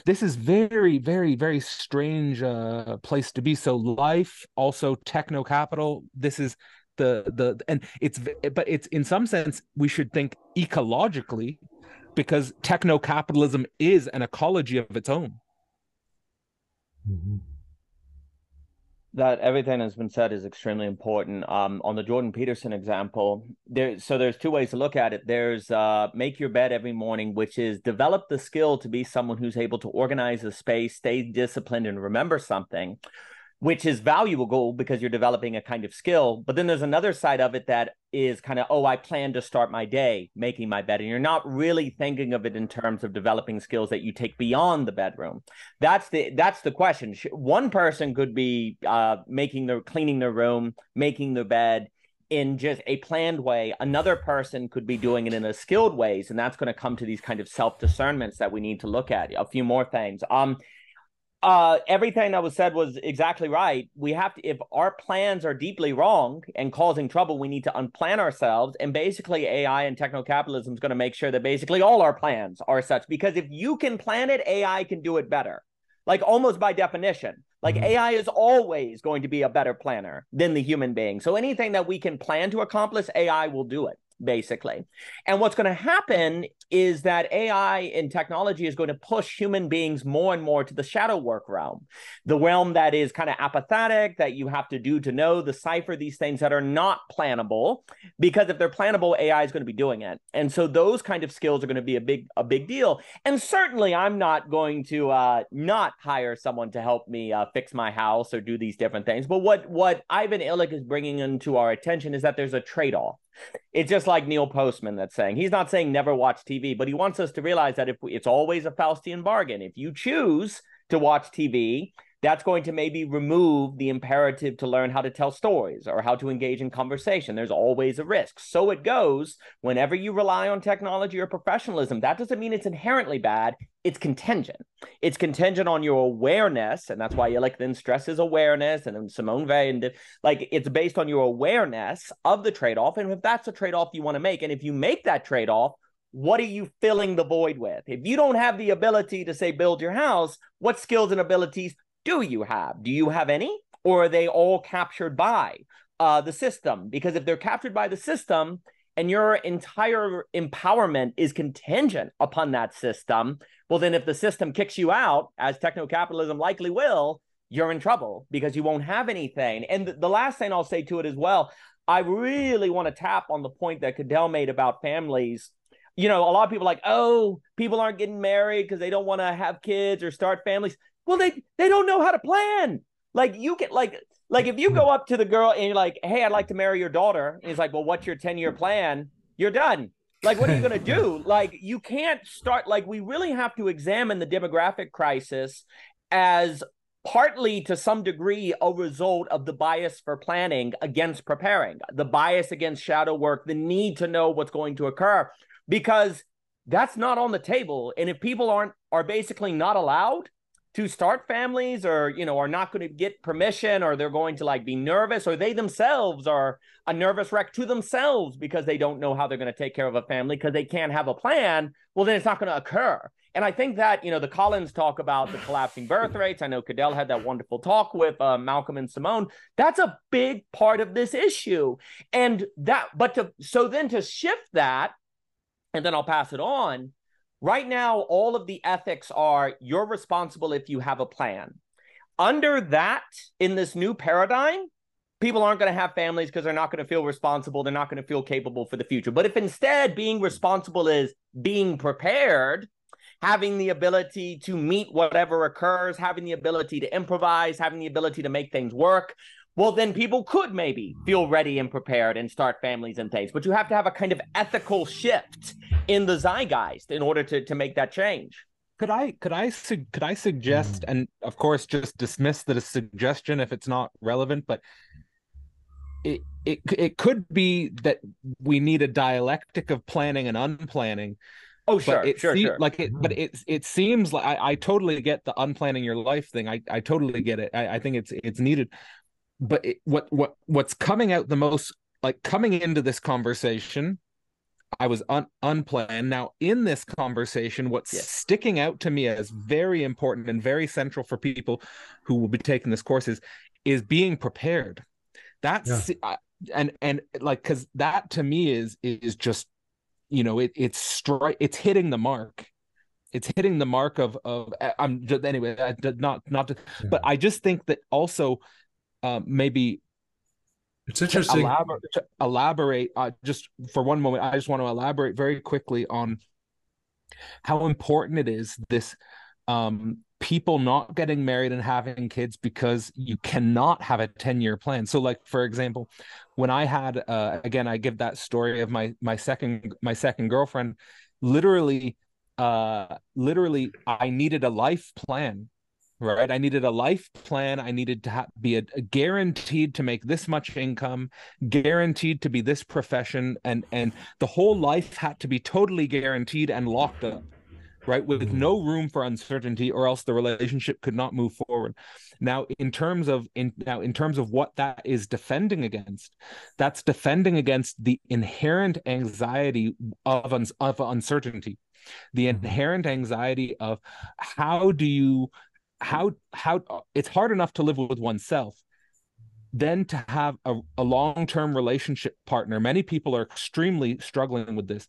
this is very very very strange uh place to be. So life also techno capital this is the the and it's but it's in some sense we should think ecologically because techno capitalism is an ecology of its own. Mm-hmm that everything that's been said is extremely important. Um, on the Jordan Peterson example, there so there's two ways to look at it. There's uh, make your bed every morning, which is develop the skill to be someone who's able to organize a space, stay disciplined, and remember something which is valuable because you're developing a kind of skill. But then there's another side of it that is kind of, oh, I plan to start my day making my bed. And you're not really thinking of it in terms of developing skills that you take beyond the bedroom. That's the that's the question. One person could be uh, making their cleaning their room, making their bed in just a planned way. Another person could be doing it in a skilled ways, and that's going to come to these kind of self discernments that we need to look at. A few more things. Um, uh, everything that was said was exactly right. We have to, if our plans are deeply wrong and causing trouble, we need to unplan ourselves. And basically, AI and techno capitalism is going to make sure that basically all our plans are such. Because if you can plan it, AI can do it better. Like almost by definition, like mm-hmm. AI is always going to be a better planner than the human being. So anything that we can plan to accomplish, AI will do it basically. And what's going to happen is that AI and technology is going to push human beings more and more to the shadow work realm, the realm that is kind of apathetic, that you have to do to know, decipher these things that are not plannable. Because if they're plannable, AI is going to be doing it. And so those kind of skills are going to be a big, a big deal. And certainly I'm not going to uh, not hire someone to help me uh, fix my house or do these different things. But what, what Ivan Illich is bringing into our attention is that there's a trade-off. It's just like Neil Postman that's saying he's not saying never watch TV, but he wants us to realize that if we, it's always a Faustian bargain. If you choose to watch TV, that's going to maybe remove the imperative to learn how to tell stories or how to engage in conversation. There's always a risk. So it goes whenever you rely on technology or professionalism. That doesn't mean it's inherently bad. It's contingent. It's contingent on your awareness. And that's why like then stresses awareness. And then Simone Weil, and like it's based on your awareness of the trade off. And if that's a trade off you want to make, and if you make that trade off, what are you filling the void with? If you don't have the ability to say build your house, what skills and abilities do you have? Do you have any? Or are they all captured by uh, the system? Because if they're captured by the system, and your entire empowerment is contingent upon that system, well, then if the system kicks you out, as techno capitalism likely will, you're in trouble because you won't have anything. And the last thing I'll say to it as well, I really want to tap on the point that Cadell made about families. You know, a lot of people like, oh, people aren't getting married because they don't want to have kids or start families. Well, they they don't know how to plan. Like you get like like if you go up to the girl and you're like, hey, I'd like to marry your daughter, and he's like, well, what's your 10 year plan? You're done. Like, what are you going to do? Like, you can't start. Like, we really have to examine the demographic crisis as partly to some degree a result of the bias for planning against preparing, the bias against shadow work, the need to know what's going to occur, because that's not on the table. And if people aren't are basically not allowed to start families or you know are not going to get permission or they're going to like be nervous or they themselves are a nervous wreck to themselves because they don't know how they're going to take care of a family because they can't have a plan well then it's not going to occur. And i think that you know the collins talk about the collapsing birth rates. I know cadell had that wonderful talk with uh, malcolm and simone. That's a big part of this issue. And that but to so then to shift that and then i'll pass it on Right now, all of the ethics are you're responsible if you have a plan. Under that, in this new paradigm, people aren't going to have families because they're not going to feel responsible. They're not going to feel capable for the future. But if instead being responsible is being prepared, having the ability to meet whatever occurs, having the ability to improvise, having the ability to make things work, well, then people could maybe feel ready and prepared and start families and things. But you have to have a kind of ethical shift in the zeitgeist in order to, to make that change. Could I could I could I suggest, mm. and of course, just dismiss the suggestion if it's not relevant, but it it it could be that we need a dialectic of planning and unplanning. Oh sure, it sure, se- sure. Like it, but mm. it it seems like I, I totally get the unplanning your life thing. I I totally get it. I, I think it's it's needed but it, what what what's coming out the most like coming into this conversation i was un, unplanned now in this conversation what's yes. sticking out to me as very important and very central for people who will be taking this course is is being prepared that's yeah. and and like because that to me is is just you know it it's stri- it's hitting the mark it's hitting the mark of of eh, i'm just anyway I did not not to, yeah. but i just think that also uh, maybe it's interesting. to elaborate, to elaborate uh, just for one moment i just want to elaborate very quickly on how important it is this um, people not getting married and having kids because you cannot have a 10 year plan. So like for example when i had uh, again i give that story of my my second my second girlfriend literally uh literally i needed a life plan right? I needed a life plan. I needed to ha- be a, a guaranteed to make this much income guaranteed to be this profession and and the whole life had to be totally guaranteed and locked up right with no room for uncertainty or else the relationship could not move forward. Now in terms of in now in terms of what that is defending against that's defending against the inherent anxiety of, un- of uncertainty. The mm-hmm. inherent anxiety of how do you how how it's hard enough to live with oneself then to have a, a long-term relationship partner. Many people are extremely struggling with this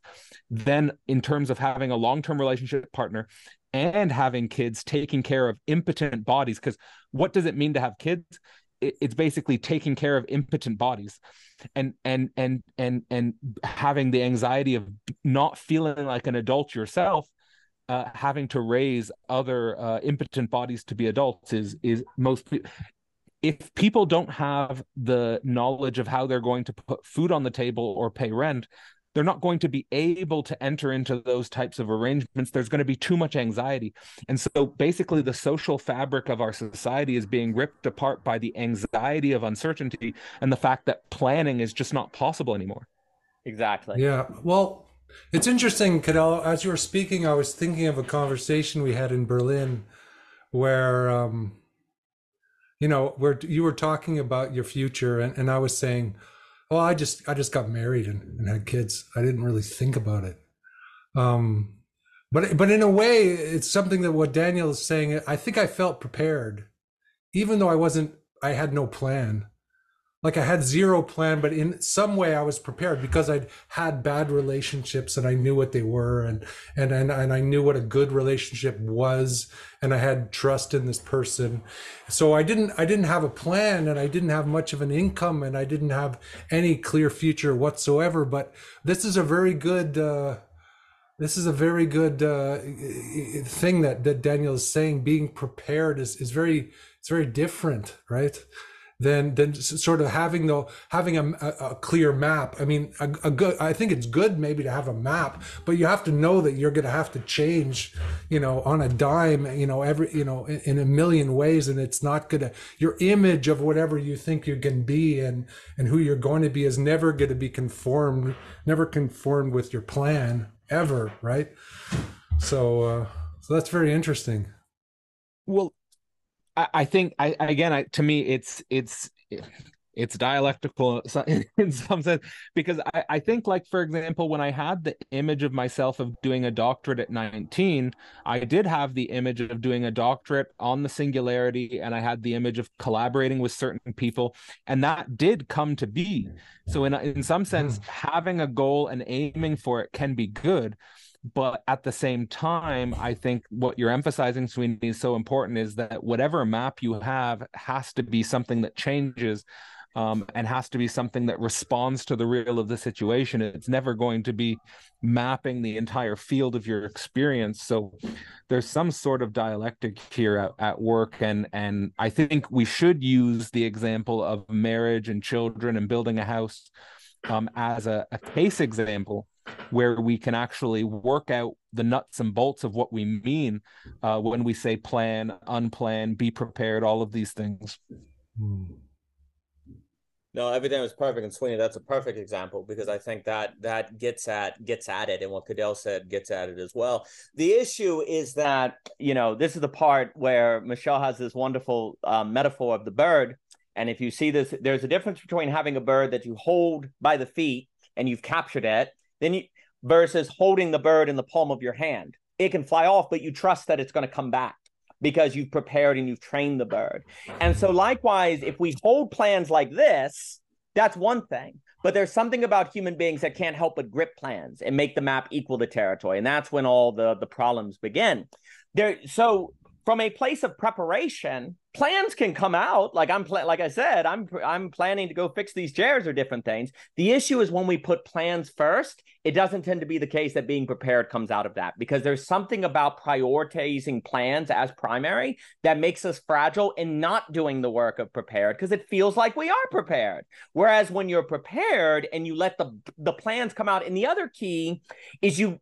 then in terms of having a long-term relationship partner and having kids taking care of impotent bodies because what does it mean to have kids? It, it's basically taking care of impotent bodies and and and and and having the anxiety of not feeling like an adult yourself uh, having to raise other uh, impotent bodies to be adults is is most if people don't have the knowledge of how they're going to put food on the table or pay rent they're not going to be able to enter into those types of arrangements. There's going to be too much anxiety. And so basically the social fabric of our society is being ripped apart by the anxiety of uncertainty and the fact that planning is just not possible anymore. Exactly. Yeah well it's interesting, Cadell. As you were speaking, I was thinking of a conversation we had in Berlin, where um, you know, where you were talking about your future, and, and I was saying, "Well, I just I just got married and, and had kids. I didn't really think about it." Um, but but in a way, it's something that what Daniel is saying. I think I felt prepared, even though I wasn't. I had no plan. Like I had zero plan, but in some way I was prepared because I'd had bad relationships and I knew what they were and, and, and, and I knew what a good relationship was and I had trust in this person. So I didn't, I didn't have a plan and I didn't have much of an income and I didn't have any clear future whatsoever. But this is a very good, uh, this is a very good uh, thing that, that Daniel is saying. Being prepared is, is very, it's very different, right? Than than sort of having the having a, a, clear map. I mean, a, a, good. I think it's good maybe to have a map, but you have to know that you're going to have to change, you know, on a dime, you know, every you know, in, in a million ways, and it's not going to. Your image of whatever you think you can be and and who you're going to be is never going to be conformed, never conformed with your plan ever, right? So, uh, so that's very interesting. Well, I, I think I again I, to me it's it's it's dialectical in some sense because I, I think like for example when i had the image of myself of doing a doctorate at 19 i did have the image of doing a doctorate on the singularity and i had the image of collaborating with certain people and that did come to be so in in some sense mm. having a goal and aiming for it can be good but at the same time i think what you're emphasizing sweeney is so important is that whatever map you have has to be something that changes um, and has to be something that responds to the real of the situation. It's never going to be mapping the entire field of your experience. So there's some sort of dialectic here at, at work and and i think we should use the example of marriage and children and building a house um, as a, a case example where we can actually work out the nuts and bolts of what we mean uh, when we say plan, unplan, be prepared, all of these things. No, everything was perfect, and Sweeney, that's a perfect example because I think that that gets at gets at it, and what Cadell said gets at it as well. The issue is that you know this is the part where Michelle has this wonderful um, metaphor of the bird, and if you see this, there's a difference between having a bird that you hold by the feet and you've captured it, then you versus holding the bird in the palm of your hand. It can fly off, but you trust that it's going to come back because you've prepared and you've trained the bird. And so, likewise, if we hold plans like this, that's one thing. But there's something about human beings that can't help but grip plans and make the map equal to territory. And that's when all the, the problems begin. There, so from a place of preparation, plans can come out. Like I'm, pl- like I said, I'm, I'm planning to go fix these chairs or different things. The issue is when we put plans first, it doesn't tend to be the case that being prepared comes out of that because there's something about prioritizing plans as primary that makes us fragile in not doing the work of prepared because it feels like we are prepared. Whereas when you're prepared and you let the the plans come out, and the other key is you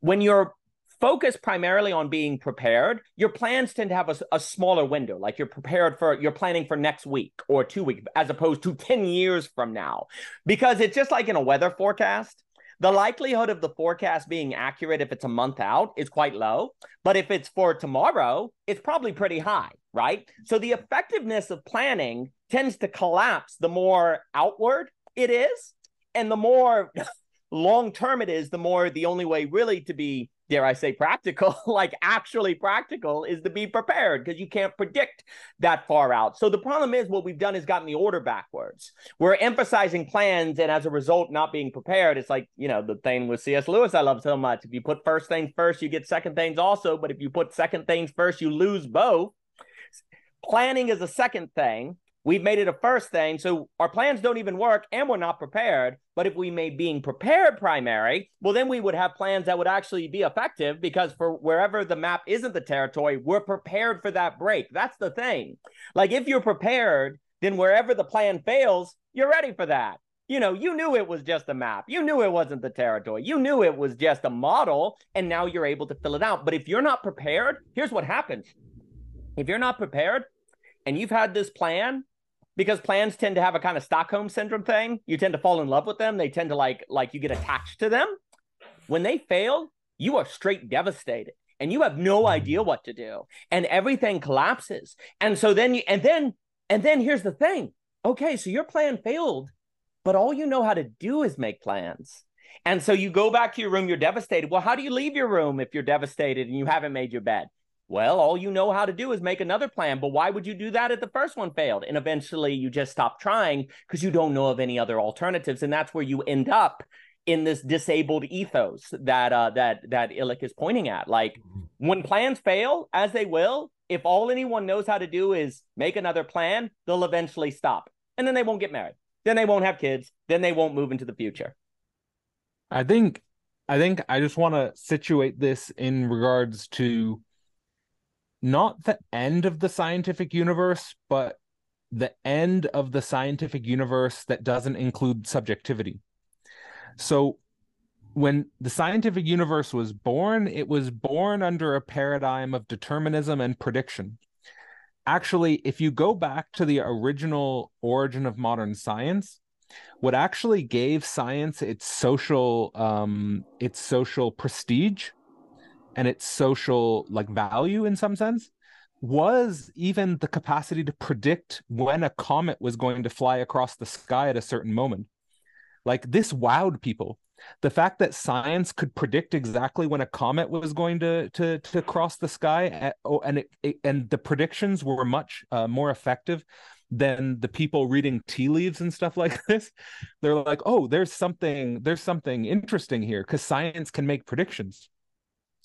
when you're focus primarily on being prepared, your plans tend to have a, a, smaller window. Like you're prepared for, you're planning for next week or two weeks, as opposed to 10 years from now. Because it's just like in a weather forecast. The likelihood of the forecast being accurate if it's a month out is quite low. But if it's for tomorrow, it's probably pretty high, right? So the effectiveness of planning tends to collapse the more outward it is. And the more long term it is, the more the only way really to be dare I say, practical, like actually practical, is to be prepared because you can't predict that far out. So the problem is what we've done is gotten the order backwards. We're emphasizing plans, and as a result, not being prepared. It's like, you know, the thing with C.S. Lewis I love so much. If you put first things first, you get second things also. But if you put second things first, you lose both. Planning is a second thing We've made it a first thing. So our plans don't even work and we're not prepared. But if we made being prepared primary, well, then we would have plans that would actually be effective because for wherever the map isn't the territory, we're prepared for that break. That's the thing. Like if you're prepared, then wherever the plan fails, you're ready for that. You know, you knew it was just a map. You knew it wasn't the territory. You knew it was just a model, and now you're able to fill it out. But if you're not prepared, here's what happens. If you're not prepared and you've had this plan because plans tend to have a kind of Stockholm syndrome thing. You tend to fall in love with them. They tend to like like you get attached to them. When they fail, you are straight devastated and you have no hmm. idea what to do and everything collapses. And so then you and then and then here's the thing. Okay, so your plan failed, but all you know how to do is make plans. And so you go back to your room, you're devastated. Well, how do you leave your room if you're devastated and you haven't made your bed? Well, all you know how to do is make another plan. But why would you do that if the first one failed? And eventually you just stop trying because you don't know of any other alternatives. And that's where you end up in this disabled ethos that uh, that that Illich is pointing at. Like mm-hmm. when plans fail, as they will, if all anyone knows how to do is make another plan, they'll eventually stop. And then they won't get married. Then they won't have kids. Then they won't move into the future. I think I think I just want to situate this in regards to not the end of the scientific universe, but the end of the scientific universe that doesn't include subjectivity. So when the scientific universe was born, it was born under a paradigm of determinism and prediction. Actually, if you go back to the original origin of modern science, what actually gave science its social um, its social prestige and its social like value in some sense was even the capacity to predict when a comet was going to fly across the sky at a certain moment. Like this wowed people. The fact that science could predict exactly when a comet was going to to to cross the sky at, oh, and it, it, and the predictions were much uh, more effective than the people reading tea leaves and stuff like this. They're like oh there's something there's something interesting here because science can make predictions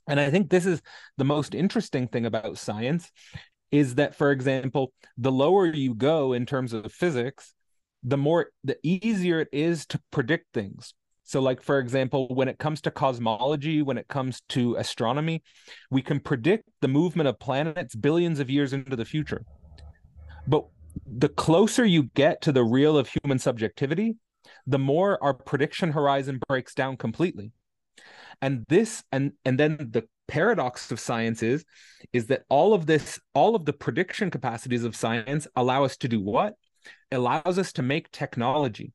and i think this is the most interesting thing about science is that for example the lower you go in terms of physics the more the easier it is to predict things so like for example when it comes to cosmology when it comes to astronomy we can predict the movement of planets billions of years into the future but the closer you get to the real of human subjectivity, the more our prediction horizon breaks down completely. And this and and then the paradox of science is is that all of this all of the prediction capacities of science allow us to do what? Allows us to make technology.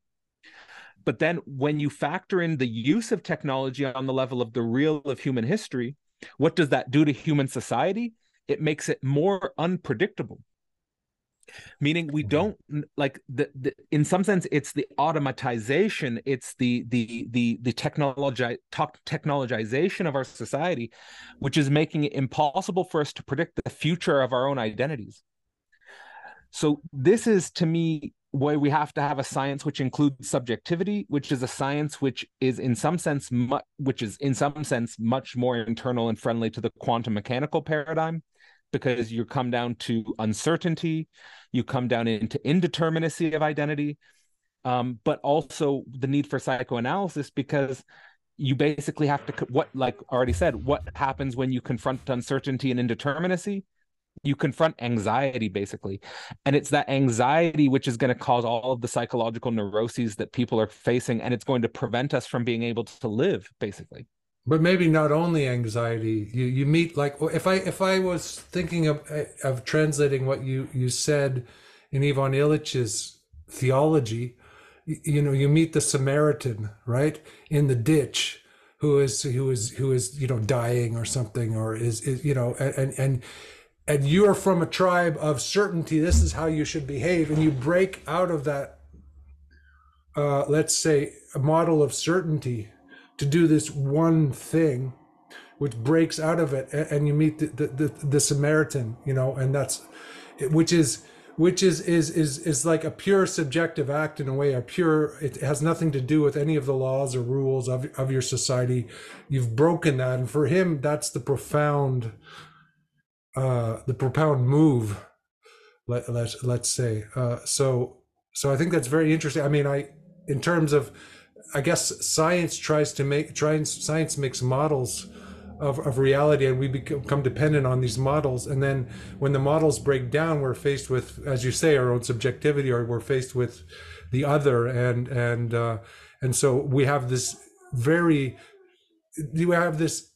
But then when you factor in the use of technology on the level of the real of human history, what does that do to human society? It makes it more unpredictable meaning we mm-hmm. don't like the, the in some sense it's the automatization it's the the the the technology technologization of our society which is making it impossible for us to predict the future of our own identities so this is to me why we have to have a science which includes subjectivity which is a science which is in some sense mu- which is in some sense much more internal and friendly to the quantum mechanical paradigm because you come down to uncertainty, you come down into indeterminacy of identity, um, but also the need for psychoanalysis because you basically have to what like already said what happens when you confront uncertainty and indeterminacy? You confront anxiety basically. And it's that anxiety which is going to cause all of the psychological neuroses that people are facing and it's going to prevent us from being able to live basically but maybe not only anxiety. You you meet like if i if i was thinking of of translating what you you said in ivan illich's theology you know you meet the samaritan right in the ditch who is who is who is you know dying or something or is, is you know and and and you are from a tribe of certainty this is how you should behave and you break out of that uh let's say a model of certainty to do this one thing which breaks out of it and you meet the, the, the, the samaritan you know and that's which is which is is is is like a pure subjective act in a way a pure it has nothing to do with any of the laws or rules of, of your society. You've broken that and for him that's the profound uh the profound move let, let's let's say. Uh so so i think that's very interesting. I mean i in terms of I guess science tries to make try science makes models of, of reality and we become dependent on these models. And then when the models break down we're faced with as you say our own subjectivity or we're faced with the other. And and uh, and so we have this very you have this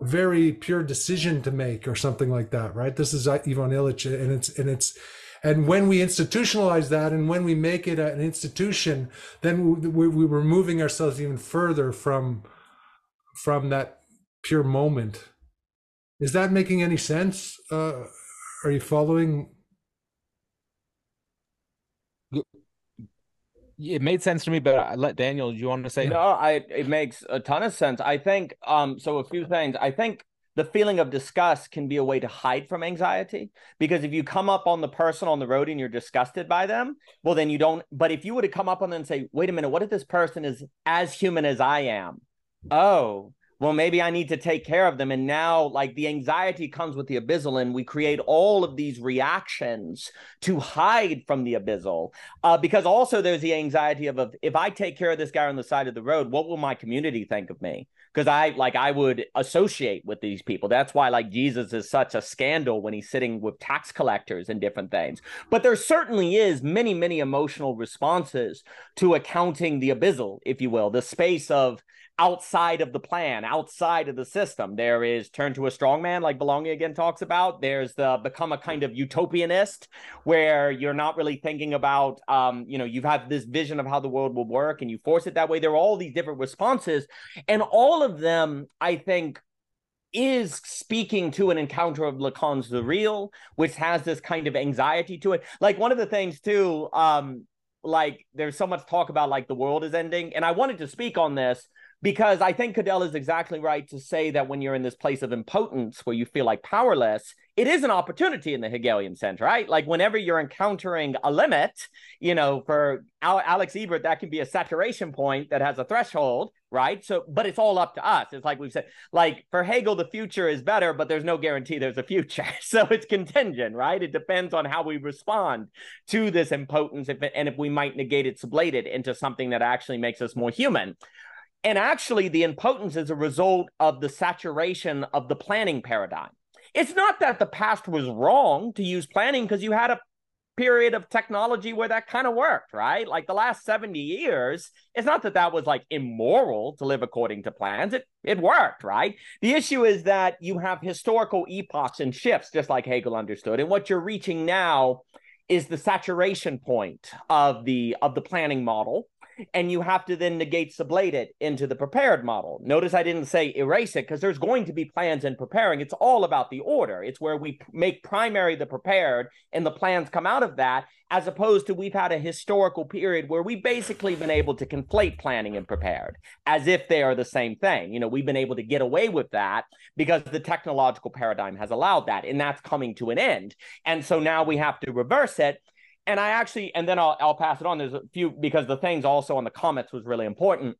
very pure decision to make or something like that right? This is ivan illich and it's and it's and when we institutionalize that and when we make it an institution, then we, we, are moving ourselves even further from from that pure moment. Is that making any sense? Uh, are you following? It made sense to me, but I let Daniel. Do you want to say? No, I. It makes a ton of sense. I think. Um. So a few things. I think the feeling of disgust can be a way to hide from anxiety because if you come up on the person on the road and you're disgusted by them well then you don't but if you were to come up on them and say wait a minute what if this person is as human as i am? Oh well maybe i need to take care of them. And now like the anxiety comes with the abyssal and we create all of these reactions to hide from the abyssal uh, because also there's the anxiety of, of if i take care of this guy on the side of the road what will my community think of me because I like I would associate with these people. That's why like Jesus is such a scandal when he's sitting with tax collectors and different things. But there certainly is many many emotional responses to accounting the abyssal, if you will, the space of outside of the plan, outside of the system. There is turn to a strong man, like Belonging Again talks about. There's the become a kind of utopianist, where you're not really thinking about, um, you know, you have had this vision of how the world will work and you force it that way. There are all these different responses. And all of them, I think, is speaking to an encounter of Lacan's The Real, which has this kind of anxiety to it. Like one of the things too, um, like there's so much talk about like the world is ending, and I wanted to speak on this because I think Cadell is exactly right to say that when you're in this place of impotence where you feel like powerless, it is an opportunity in the Hegelian sense, right? Like whenever you're encountering a limit, you know, for Alex Ebert, that can be a saturation point that has a threshold, right? So, but it's all up to us. It's like we've said, like for Hegel, the future is better, but there's no guarantee there's a future. So it's contingent, right? It depends on how we respond to this impotence if it, and if we might negate it, sublate it into something that actually makes us more human. And actually, the impotence is a result of the saturation of the planning paradigm. It's not that the past was wrong to use planning because you had a period of technology where that kind of worked, right? Like the last 70 years, it's not that that was like immoral to live according to plans. It it worked, right? The issue is that you have historical epochs and shifts just like Hegel understood. And what you're reaching now is the saturation point of the of the planning model and you have to then negate sublate it into the prepared model. Notice I didn't say erase it because there's going to be plans in preparing. It's all about the order. It's where we make primary the prepared and the plans come out of that, as opposed to we've had a historical period where we've basically been able to conflate planning and prepared as if they are the same thing. You know, we've been able to get away with that because the technological paradigm has allowed that, and that's coming to an end. And so now we have to reverse it and I actually, and then I'll I'll pass it on. There's a few because the things also on the comments was really important.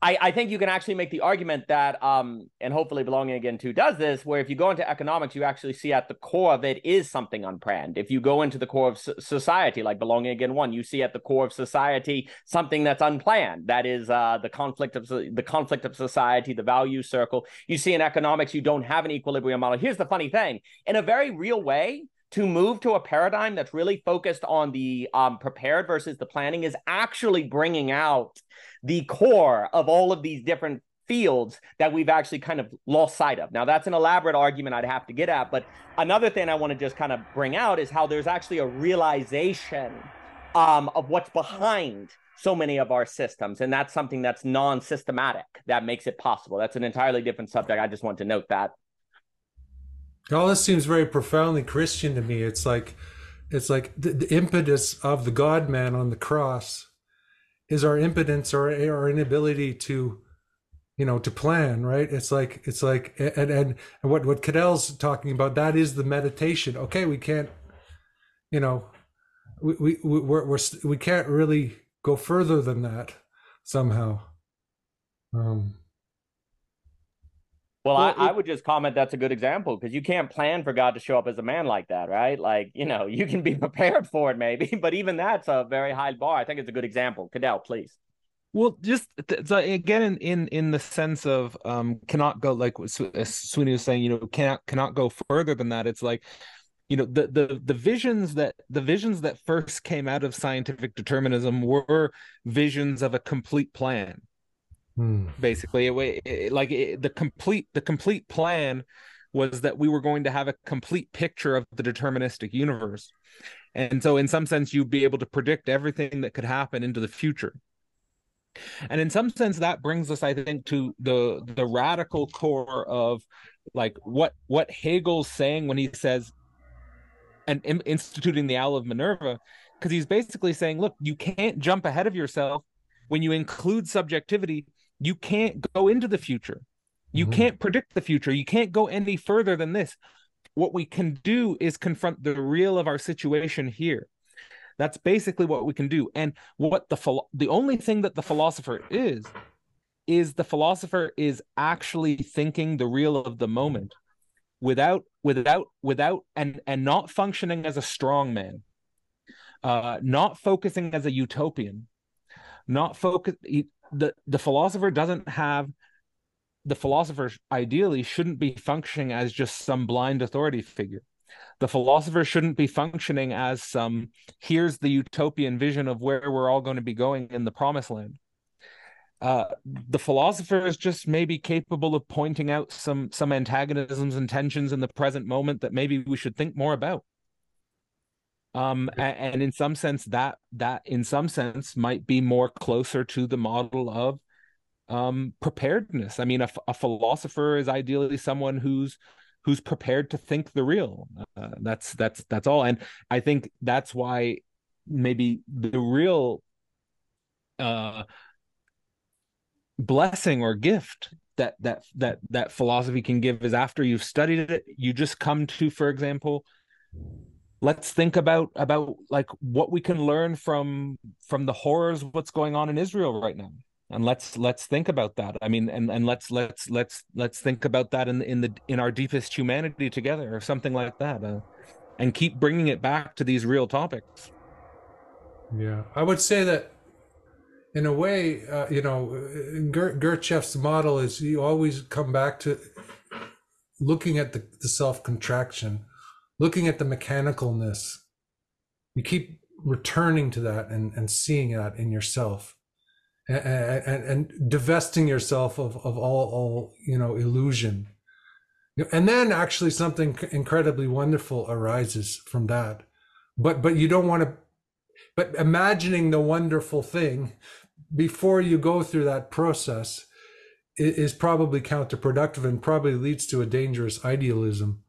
I, I think you can actually make the argument that, um, and hopefully belonging again too does this, where if you go into economics, you actually see at the core of it is something unplanned. If you go into the core of society, like belonging again one, you see at the core of society something that's unplanned. That is uh, the conflict of the conflict of society, the value circle. You see in economics, you don't have an equilibrium model. Here's the funny thing: in a very real way, to move to a paradigm that's really focused on the um, prepared versus the planning is actually bringing out the core of all of these different fields that we've actually kind of lost sight of. Now, that's an elaborate argument I'd have to get at, but another thing I want to just kind of bring out is how there's actually a realization um, of what's behind so many of our systems. And that's something that's non systematic that makes it possible. That's an entirely different subject. I just want to note that. All this seems very profoundly Christian to me. It's like, it's like the, the impetus of the God man on the cross is our impotence or our inability to, you know, to plan. Right? It's like it's like and and, and what what Cadell's talking about that is the meditation. Okay, we can't, you know, we we we're, we're we can't really go further than that somehow. Um, well, well I, it, I, would just comment that's a good example because you can't plan for God to show up as a man like that, right? Like, you know, you can be prepared for it maybe, but even that's a very high bar. I think it's a good example. Cadell, please. Well, just so again, in, in in the sense of um cannot go like Sweeney was saying, you know, cannot cannot go further than that. It's like, you know, the the the visions that the visions that first came out of scientific determinism were visions of a complete plan Hmm. Basically, it, it, like it, the complete the complete plan was that we were going to have a complete picture of the deterministic universe, and so in some sense, you'd be able to predict everything that could happen into the future. And in some sense, that brings us, I think, to the the radical core of like what what Hegel's saying when he says and in, instituting the owl of Minerva, because he's basically saying, look, you can't jump ahead of yourself when you include subjectivity you can't go into the future You Mhm. can't predict the future. You can't go any further than this. What we can do is confront the real of our situation here. That's basically what we can do. And what the philo- the only thing that the philosopher is is the philosopher is actually thinking the real of the moment without without without and and not functioning as a strong man uh not focusing as a utopian not focus the the philosopher doesn't have the philosopher ideally shouldn't be functioning as just some blind authority figure. The philosopher shouldn't be functioning as some here's the utopian vision of where we're all going to be going in the promised land. Uh, the philosopher is just maybe capable of pointing out some some antagonisms and tensions in the present moment that maybe we should think more about um a- and, in some sense that that in some sense might be more closer to the model of um preparedness. I mean a, a philosopher is ideally someone who's who's prepared to think the real. Uh, that's that's that's all. And i think that's why maybe the real uh blessing or gift that that that that philosophy can give is after you've studied it you just come to for example let's think about about like what we can learn from from the horrors what's going on in Israel right now. And let's let's think about that. I mean and and let's let's let's let's think about that in in the in our deepest humanity together or something like that uh, and keep bringing it back to these real topics. Yeah, I would say that in a way, uh, you know, Ger- model is you always come back to looking at the, the self contraction, looking at the mechanicalness. You keep returning to that and, and seeing that in yourself. And, and, and divesting yourself of, of all, all you know illusion and then actually something incredibly wonderful arises from that but but you don't want to but imagining the wonderful thing before you go through that process is probably counterproductive and probably leads to a dangerous idealism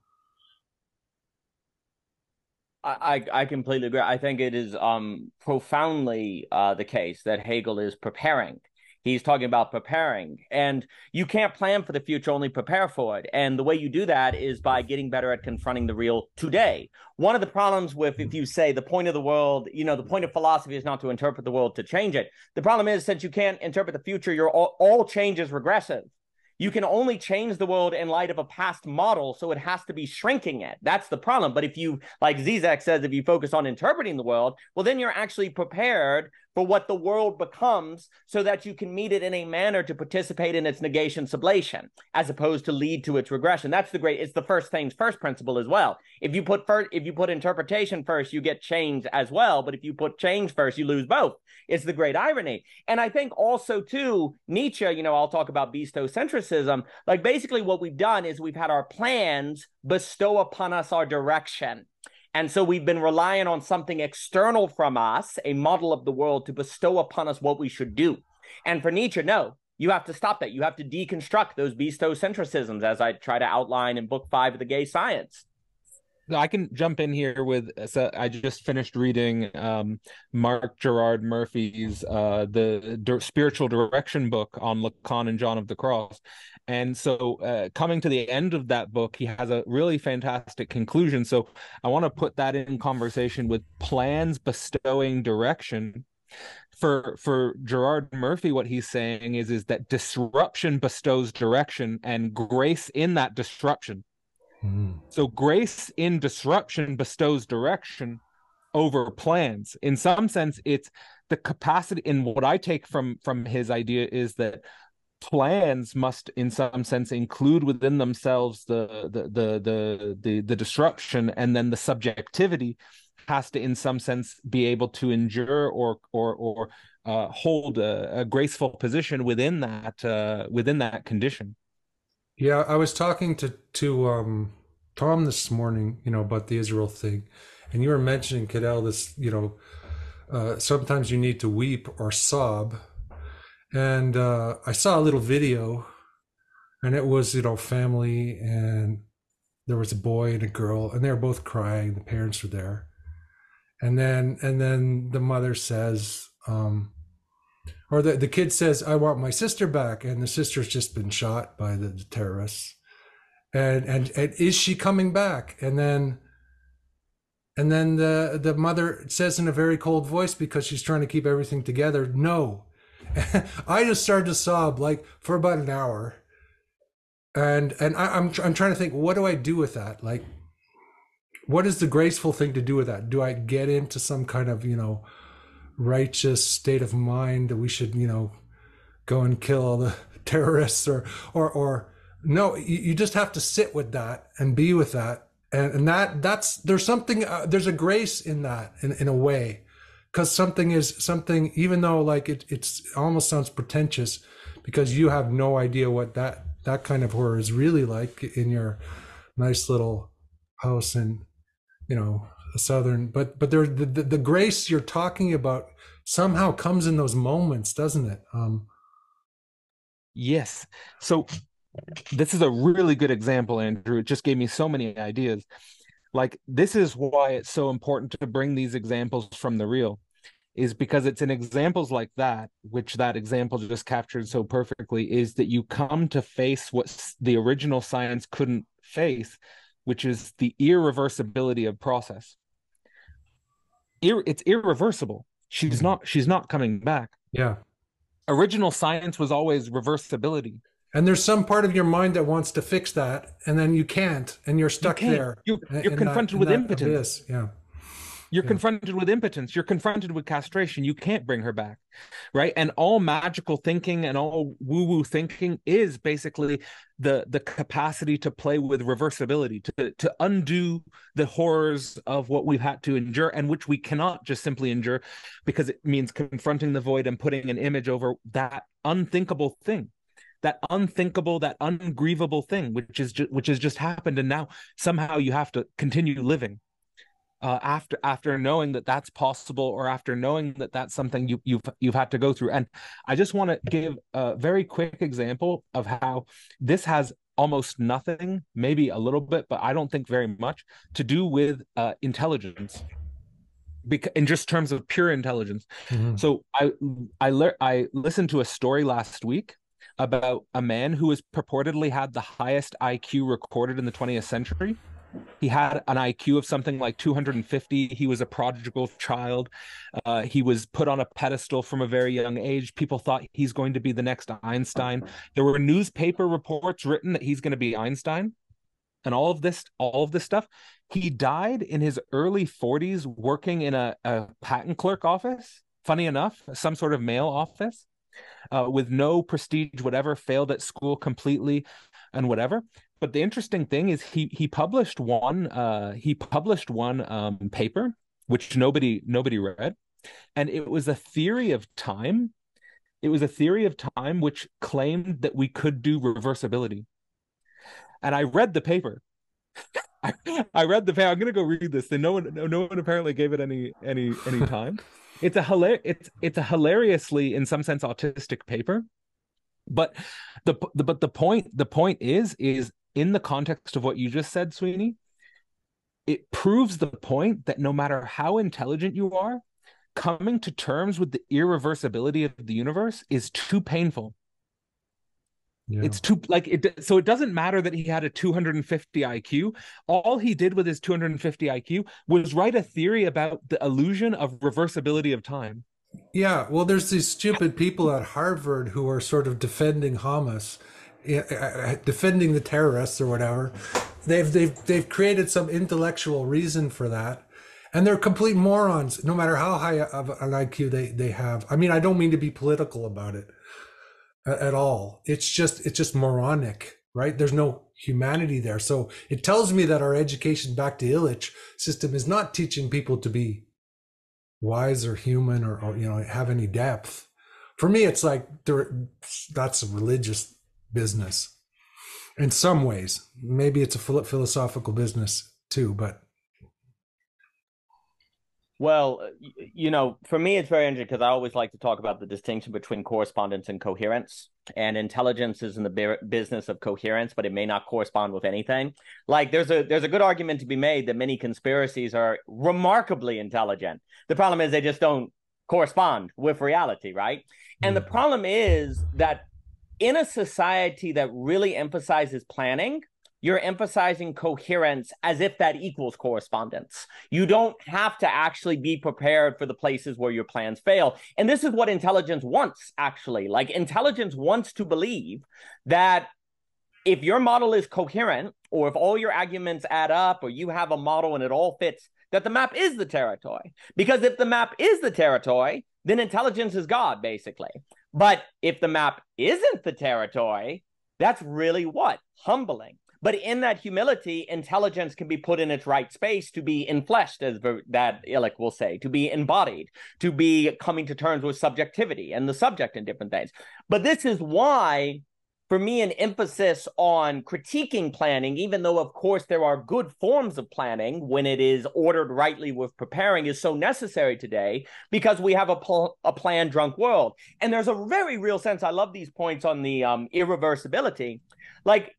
I, I completely agree. I think it is um, profoundly uh, the case that Hegel is preparing. He's talking about preparing, and you can't plan for the future, only prepare for it. And the way you do that is by getting better at confronting the real today. One of the problems with, if you say the point of the world, you know, the point of philosophy is not to interpret the world to change it. The problem is, since you can't interpret the future, you're all, all change is regressive you can only change the world in light of a past model, so it has to be shrinking it. That's the problem. But if you, like Zizek says, if you focus on interpreting the world, well, then you're actually prepared for what the world becomes so that you can meet it in a manner to participate in its negation sublation as opposed to lead to its regression. That's the great it's the first things first principle as well. If you put first if you put interpretation first you get change as well. But if you put change first you lose both. It's the great irony. And i think also too nietzsche you know i'll talk about beastocentrism like basically what we've done is we've had our plans bestow upon us our direction and so we've been relying on something external from us, a model of the world, to bestow upon us what we should do. And for Nietzsche, no, you have to stop that. You have to deconstruct those beastocentrisms, as I try to outline in book five of the Gay Science. I can jump in here with so I just finished reading um, Mark Gerard Murphy's uh, the D- spiritual direction book on Lacan and John of the Cross, and so uh, coming to the end of that book, he has a really fantastic conclusion. So I want to put that in conversation with plans bestowing direction. For for Gerard Murphy, what he's saying is is that disruption bestows direction and grace in that disruption. Mm. So grace in disruption bestows direction over plans. In some sense, it's the capacity. And what I take from from his idea is that plans must in some sense include within themselves the the the the the, the disruption and then the subjectivity has to in some sense be able to endure or or or uh, hold a, a, graceful position within that uh, within that condition yeah i was talking to to um tom this morning you know about the israel thing and you were mentioning cadell this you know uh, sometimes you need to weep or sob and uh, I saw a little video, and it was you know family, and there was a boy and a girl, and they were both crying. The parents were there, and then and then the mother says, um, or the, the kid says i want my sister back and the sister's just been shot by the, the terrorists. And, and and is she coming back? And then and then the the mother says in a very cold voice because she's trying to keep everything together no. I just started to sob like for about an hour. And and I, I'm I'm trying to think what do I do with that? Like what is the graceful thing to do with that? Do I get into some kind of you know righteous state of mind that we should you know go and kill all the terrorists or or or no you, you just have to sit with that and be with that. And and that that's there's something uh, there's a grace in that in, in a way. Because something is something even though like it it's it almost sounds pretentious because you have no idea what that that kind of horror is really like in your nice little house in you know southern but but there the, the, the grace you're talking about somehow comes in those moments doesn't it? Um yes. So this is a really good example andrew. It just gave me so many ideas. Like this is why it's so important to bring these examples from the real is because it's in examples like that which that example just captured so perfectly is that you come to face what the original science couldn't face which is the irreversibility of process it's irreversible she's Mm-hmm. not she's not coming back yeah original science was always reversibility and there's some part of your mind that wants to fix that and then you can't and you're stuck can't. there You're- you're confronted in with impotence. abyss. yeah You're Yeah. confronted with impotence. You're confronted with castration. You can't bring her back. Right. And all magical thinking and all woo woo thinking is basically the the capacity to play with reversibility, to, to undo the horrors of what we've had to endure and which we cannot just simply endure because it means confronting the void and putting an image over that unthinkable thing. That unthinkable, that ungrievable thing, which is ju- which has just happened, and now somehow you have to continue living uh, after after knowing that that's possible or after knowing that that's something you, you've you've had to go through and i just want to give a very quick example of how this has almost nothing maybe a little bit but i don't think very much to do with uh, intelligence because in just terms of pure intelligence Mhm. so I I lear- I listened to a story last week about a man who was purportedly had the highest IQ recorded in the 20th century. He had an IQ of something like 250. He was a prodigal child. Uh, he was put on a pedestal from a very young age. People thought he's going to be the next Einstein. There were newspaper reports written that he's going to be Einstein, and all of this, all of this stuff. He died in his early 40s working in a, a patent clerk office. Funny enough, some sort of mail office uh, with no prestige, whatever, failed at school completely and whatever. But the interesting thing is he he published one uh, he published one um, paper which nobody nobody read, and it was a theory of time. It was a theory of time which claimed that we could do reversibility. And I read the paper. I, I read the paper. I'm gonna go read this. And no one no, no one apparently gave it any any any time. it's a hilar- it's it's a hilariously in some sense autistic paper. But the, the but the point the point is is in the context of what you just said, Sweeney, it proves the point that no matter how intelligent you are, coming to terms with the irreversibility of the universe is too painful. Yeah. It's too like it so it doesn't matter that he had a 250 IQ. All he did with his 250 IQ was write a theory about the illusion of reversibility of time. Yeah, well, there's these stupid people at Harvard who are sort of defending Hamas, eh, eh, defending the terrorists or whatever. They've they've they've created some intellectual reason for that, and they're complete morons. No matter how high of an IQ they they have. I mean, I don't mean to be political about it at all. It's just it's just moronic, right? There's no humanity there. So it tells me that our education back to Illich system is not teaching people to be wise or human or, or you know have any depth for me it's like that's a religious business in some ways maybe it's a philosophical business too but Well, uh, you know, for me, it's very interesting because I always like to talk about the distinction between correspondence and coherence. And intelligence is in the business of coherence, but it may not correspond with anything. Like there's a there's a good argument to be made that many conspiracies are remarkably intelligent. The problem is they just don't correspond with reality, right? And the Mm. problem is that in a society that really emphasizes planning, you're emphasizing coherence as if that equals correspondence. You don't have to actually be prepared for the places where your plans fail. And this is what intelligence wants, actually. Like, intelligence wants to believe that if your model is coherent, or if all your arguments add up, or you have a model and it all fits, that the map is the territory. Because if the map is the territory, then intelligence is God, basically. But if the map isn't the territory, that's really what? Humbling. But in that humility, intelligence can be put in its right space to be enfleshed, as that Illich will say, to be embodied, to be coming to terms with subjectivity and the subject in different things. But this is why, for me, an emphasis on critiquing planning, even though, of course, there are good forms of planning when it is ordered rightly with preparing, is so necessary today because we have a, pl- a plan drunk world. And there's a very real sense. I love these points on the um, irreversibility. Like,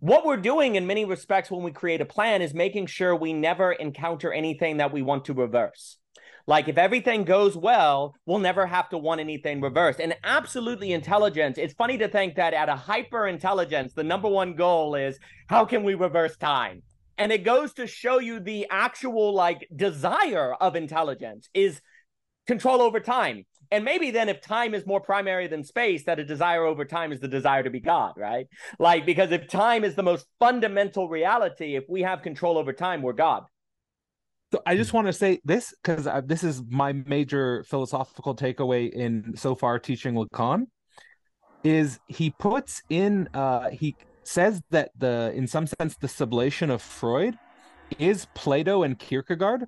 what we're doing in many respects when we create a plan is making sure we never encounter anything that we want to reverse. Like if everything goes well, we'll never have to want anything reversed. And absolutely intelligence, it's funny to think that at a hyper intelligence, the number one goal is how can we reverse time? And it goes to show you the actual like desire of intelligence is control over time. And maybe then if time is more primary than space, that a desire over time is the desire to be God, right? Like, because if time is the most fundamental reality, if we have control over time, we're God. So I just want to say this because this is my major philosophical takeaway in so far teaching Lacan is he puts in uh he says that the in some sense the sublation of Freud is Plato and Kierkegaard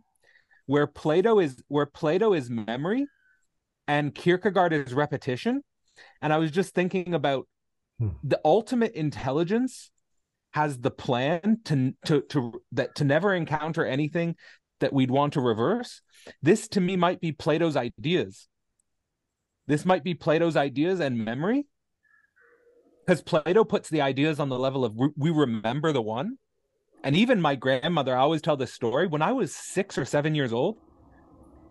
where Plato is where Plato is memory and Kierkegaard is repetition and I was just thinking about Hmm. the ultimate intelligence has the plan to to to that to never encounter anything that we'd want to reverse. This to me might be Plato's ideas. This might be Plato's ideas and memory. Because Plato puts the ideas on the level of we- we remember the one. And even my grandmother, I always tell this story. When I was six or seven years old,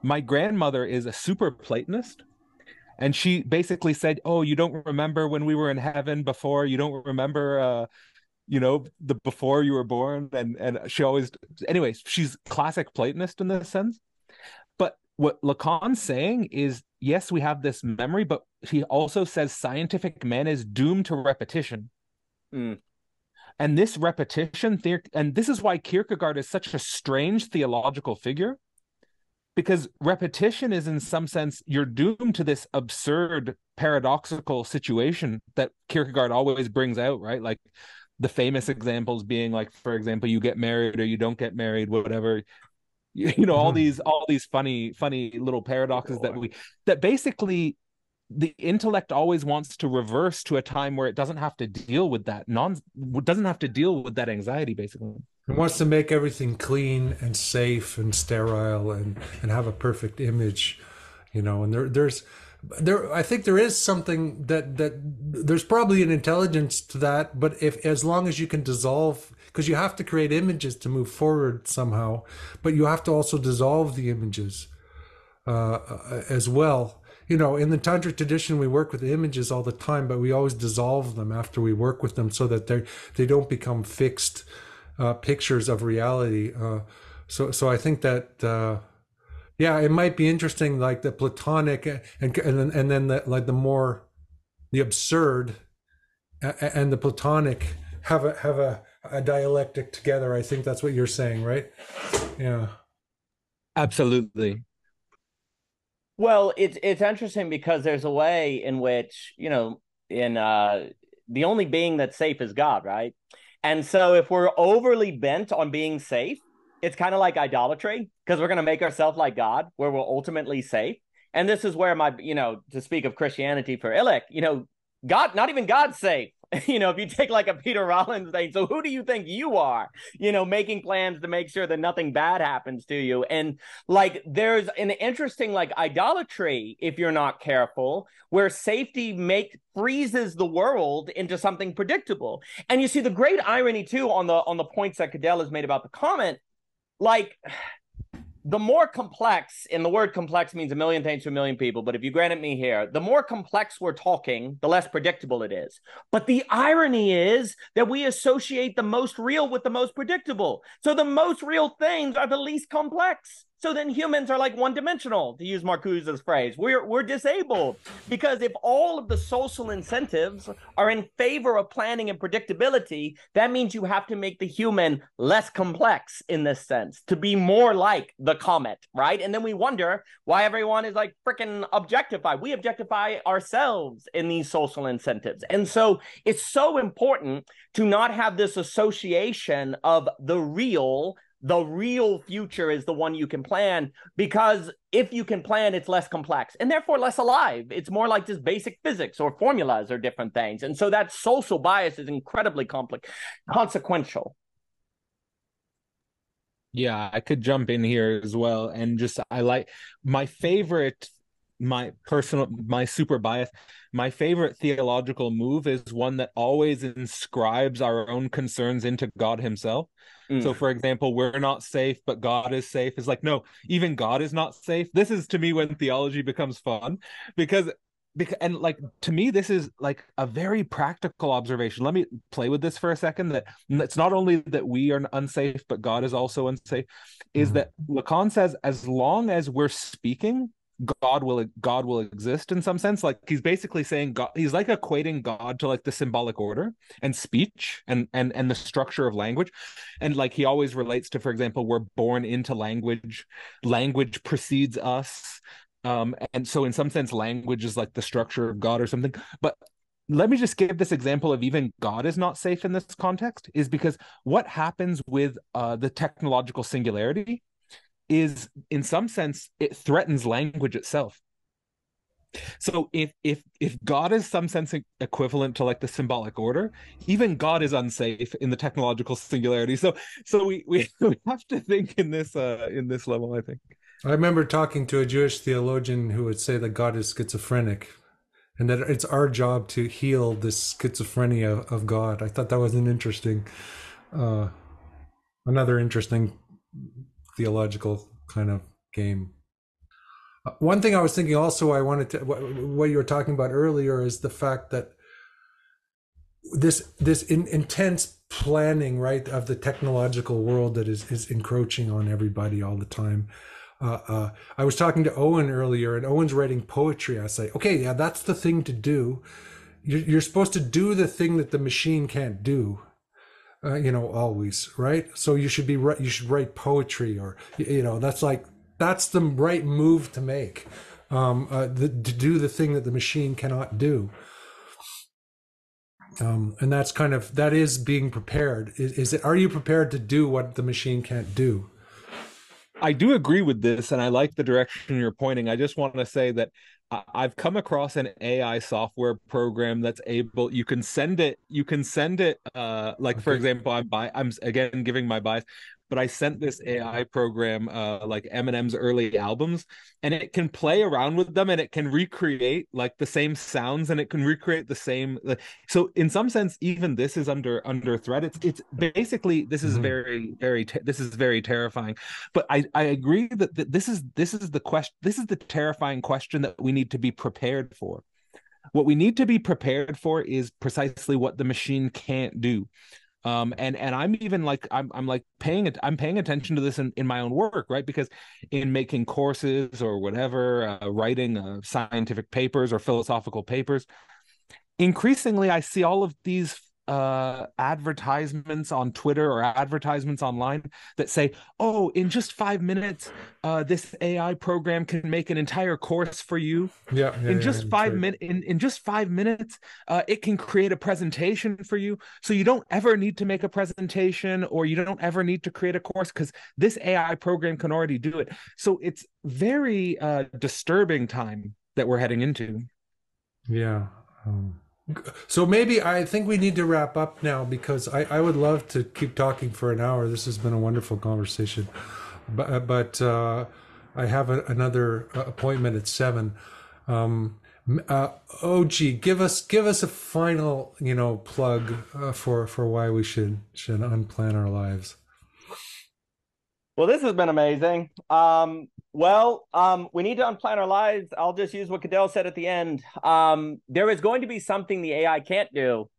my grandmother is a super Platonist. And she basically said, Oh, you don't remember when we were in heaven before? You don't remember uh you know the before you were born and and she always anyways she's classic platonist in this sense but what lacan's saying is yes we have this memory but he also says scientific man is doomed to repetition Mm. and this repetition the- and this is why kierkegaard is such a strange theological figure because repetition is in some sense you're doomed to this absurd paradoxical situation that kierkegaard always brings out right? Like the famous examples being like for example you get married or you don't get married whatever. You, you know all Mhm. these all these funny funny little paradoxes that we that basically the intellect always wants to reverse to a time where it doesn't have to deal with that non doesn't have to deal with that anxiety basically It wants to make everything clean and safe and sterile and and have a perfect image, you know. And there there's there I think there is something that that there's probably an intelligence to that, but if as long as you can dissolve because you have to create images to move forward somehow, but you have to also dissolve the images uh, as well. You know, in the tantric tradition, we work with images all the time, but we always dissolve them after we work with them so that they they don't become fixed uh, pictures of reality. Uh, so, so I think that uh, yeah, it might be interesting, like the platonic and and then, and then the, like the more the absurd and the platonic have a have a, a dialectic together. I think that's what you're saying, right? Yeah. absolutely Well, it's it's interesting because there's a way in which you know, in uh, the only being that's safe is God, right? And so if we're overly bent on being safe, it's kind of like idolatry because we're going to make ourselves like God, where we're ultimately safe. And this is where my, you know, to speak of Christianity for Illich, you know, God, not even God's safe. you know, if you take like a Peter Rollins thing, so who do you think you are? You know, making plans to make sure that nothing bad happens to you. And like there's an interesting like idolatry if you're not careful where safety make freezes the world into something predictable and you see the great irony too on the on the points that cadell has made about the comment like the more complex, and the word complex means a million things to a million people, but if you grant it me here, the more complex we're talking, the less predictable it is. But the irony is that we associate the most real with the most predictable. So the most real things are the least complex. So then humans are like one dimensional, to use Marcuse's phrase. We're we're disabled because if all of the social incentives are in favor of planning and predictability, that means you have to make the human less complex in this sense to be more like the comet, right? And then we wonder why everyone is like freaking objectified. We objectify ourselves in these social incentives. And so it's so important to not have this association of the real the real future is the one you can plan because if you can plan it's less complex and therefore less alive. It's more like just basic physics or formulas or different things. And so that social bias is incredibly complex consequential. Yeah i could jump in here as well and just i like my favorite my personal my super bias my favorite theological move is one that always inscribes our own concerns into god himself mm. so for example we're not safe but god is safe is like no even god is not safe this is to me when theology becomes fun because because and like to me this is like a very practical observation let me play with this for a second that it's not only that we are unsafe but god is also unsafe is mm. that lacan says as long as we're speaking god will god will exist in some sense. Like he's basically saying god he's like equating god to like the symbolic order and speech and and and the structure of language. And like he always relates to for example we're born into language language precedes us. Um and so in some sense language is like the structure of god or something. But let me just give this example of even God is not safe in this context, is because what happens with uh, the technological singularity is in some sense it threatens language itself. So if if if god is some sense equivalent to like the symbolic order even god is unsafe in the technological singularity. So so we we, we have to think in this uh in this level i think. I remember talking to a jewish theologian who would say that god is schizophrenic and that it's our job to heal this schizophrenia of god. I thought that was an interesting uh another interesting theological kind of game. Uh, one thing I was thinking also, I wanted to what, what you were talking about earlier is the fact that this this in, intense planning, right, of the technological world that is is encroaching on everybody all the time. Uh, uh, I was talking to Owen earlier, and Owen's writing poetry. I say, okay, yeah, that's the thing to do. You're, you're supposed to do the thing that the machine can't do uh, you know, always, right? So you should be you should write poetry, or you know, that's like that's the right move to make, um, uh, the, to do the thing that the machine cannot do. Um, and that's kind of that is being prepared. Is, is it? Are you prepared to do what the machine can't do? I do agree with this, and I like the direction you're pointing. I just want to say that I've come across an AI software program that's able you can send it you can send it uh like okay. for example I'm by I'm again giving my bias but I sent this AI program uh, like Eminem's early albums, and it can play around with them and it can recreate like the same sounds and it can recreate the same. Like, so in some sense, even this is under under threat. It's it's basically this is mm-hmm. very very this is very terrifying. But I I agree that, that this is this is the question. This is the terrifying question that we need to be prepared for. What we need to be prepared for is precisely what the machine can't do um and and i'm even like i'm i'm like paying it i'm paying attention to this in, in my own work right? Because in making courses or whatever uh, writing uh, scientific papers or philosophical papers increasingly i see all of these uh, advertisements on Twitter or advertisements online that say, "Oh, in just five minutes, uh, this AI program can make an entire course for you." Yeah, yeah in just yeah, five minutes, in, in just five minutes, uh, it can create a presentation for you, so you don't ever need to make a presentation or you don't ever need to create a course because this AI program can already do it. So it's very uh, disturbing time that we're heading into. Yeah. Um so maybe I think we need to wrap up now because I, I would love to keep talking for an hour. This has been a wonderful conversation, but uh, but uh, I have a, another uh, appointment at seven. Um, uh, give us give us a final you know plug uh, for for why we should should unplan our lives. Well, this has been amazing. Um, well, um, we need to unplan our lives. I'll just use what Cadell said at the end. Um, there is going to be something the AI can't do.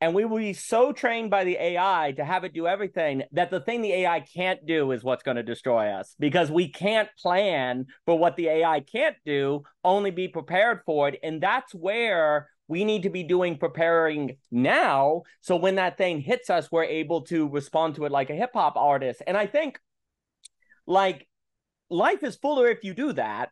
And we will be so trained by the AI to have it do everything that the thing the AI can't do is what's going to destroy us because we can't plan for what the AI can't do, only be prepared for it. And that's where we need to be doing preparing now. So when that thing hits us, we're able to respond to it like a hip hop artist. And I think like life is fuller if you do that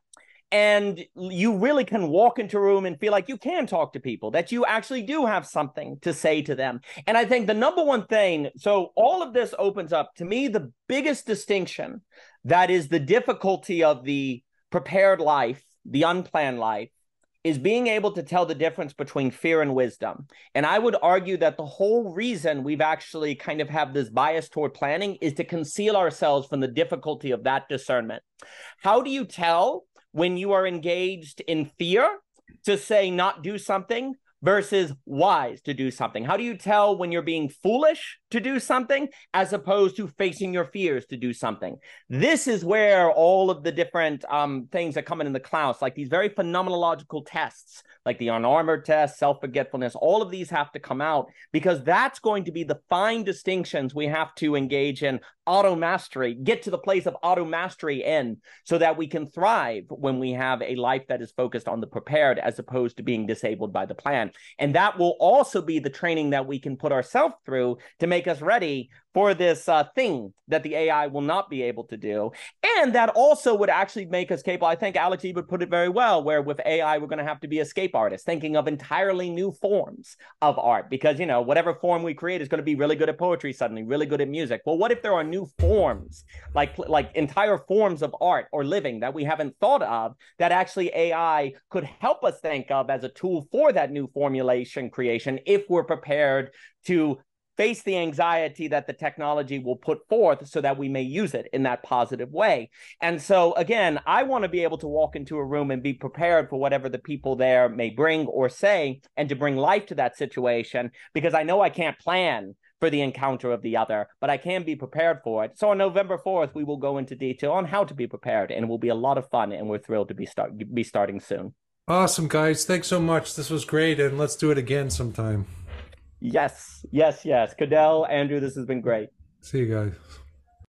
and you really can walk into a room and feel like you can talk to people that you actually do have something to say to them. And i think the number one thing so all of this opens up to me the biggest distinction that is the difficulty of the prepared life the unplanned life is being able to tell the difference between fear and wisdom. And I would argue that the whole reason we've actually kind of have this bias toward planning is to conceal ourselves from the difficulty of that discernment. How do you tell when you are engaged in fear to say not do something versus wise to do something? How do you tell when you're being foolish to do something as opposed to facing your fears to do something? This is where all of the different um, things that come in, the class, like these very phenomenological tests, like the unarmored test, self forgetfulness, all of these have to come out because that's going to be the fine distinctions we have to engage in auto mastery, get to the place of auto mastery in so that we can thrive when we have a life that is focused on the prepared as opposed to being disabled by the plan. And that will also be the training that we can put ourselves through to make us ready for this uh, thing that the AI will not be able to do. And that also would actually make us capable. I think Alex would put it very well, where with AI, we're going to have to be escape artists, thinking of entirely new forms of art. Because, you know, whatever form we create is going to be really good at poetry suddenly, really good at music. Well, what if there are new forms, like, like entire forms of art or living that we haven't thought of that actually AI could help us think of as a tool for that new formulation creation if we're prepared to face the anxiety that the technology will put forth so that we may use it in that positive way. And so, again, I want to be able to walk into a room and be prepared for whatever the people there may bring or say, and to bring life to that situation because I know I can't plan for the encounter of the other, but I can be prepared for it. So on November 4th, we will go into detail on how to be prepared, and it will be a lot of fun, and we're thrilled to be start be starting soon. Awesome, guys. Thanks so much. This was great, and let's do it again sometime. Yes, yes, yes. Cadell, Andrew, this has been great. See you guys.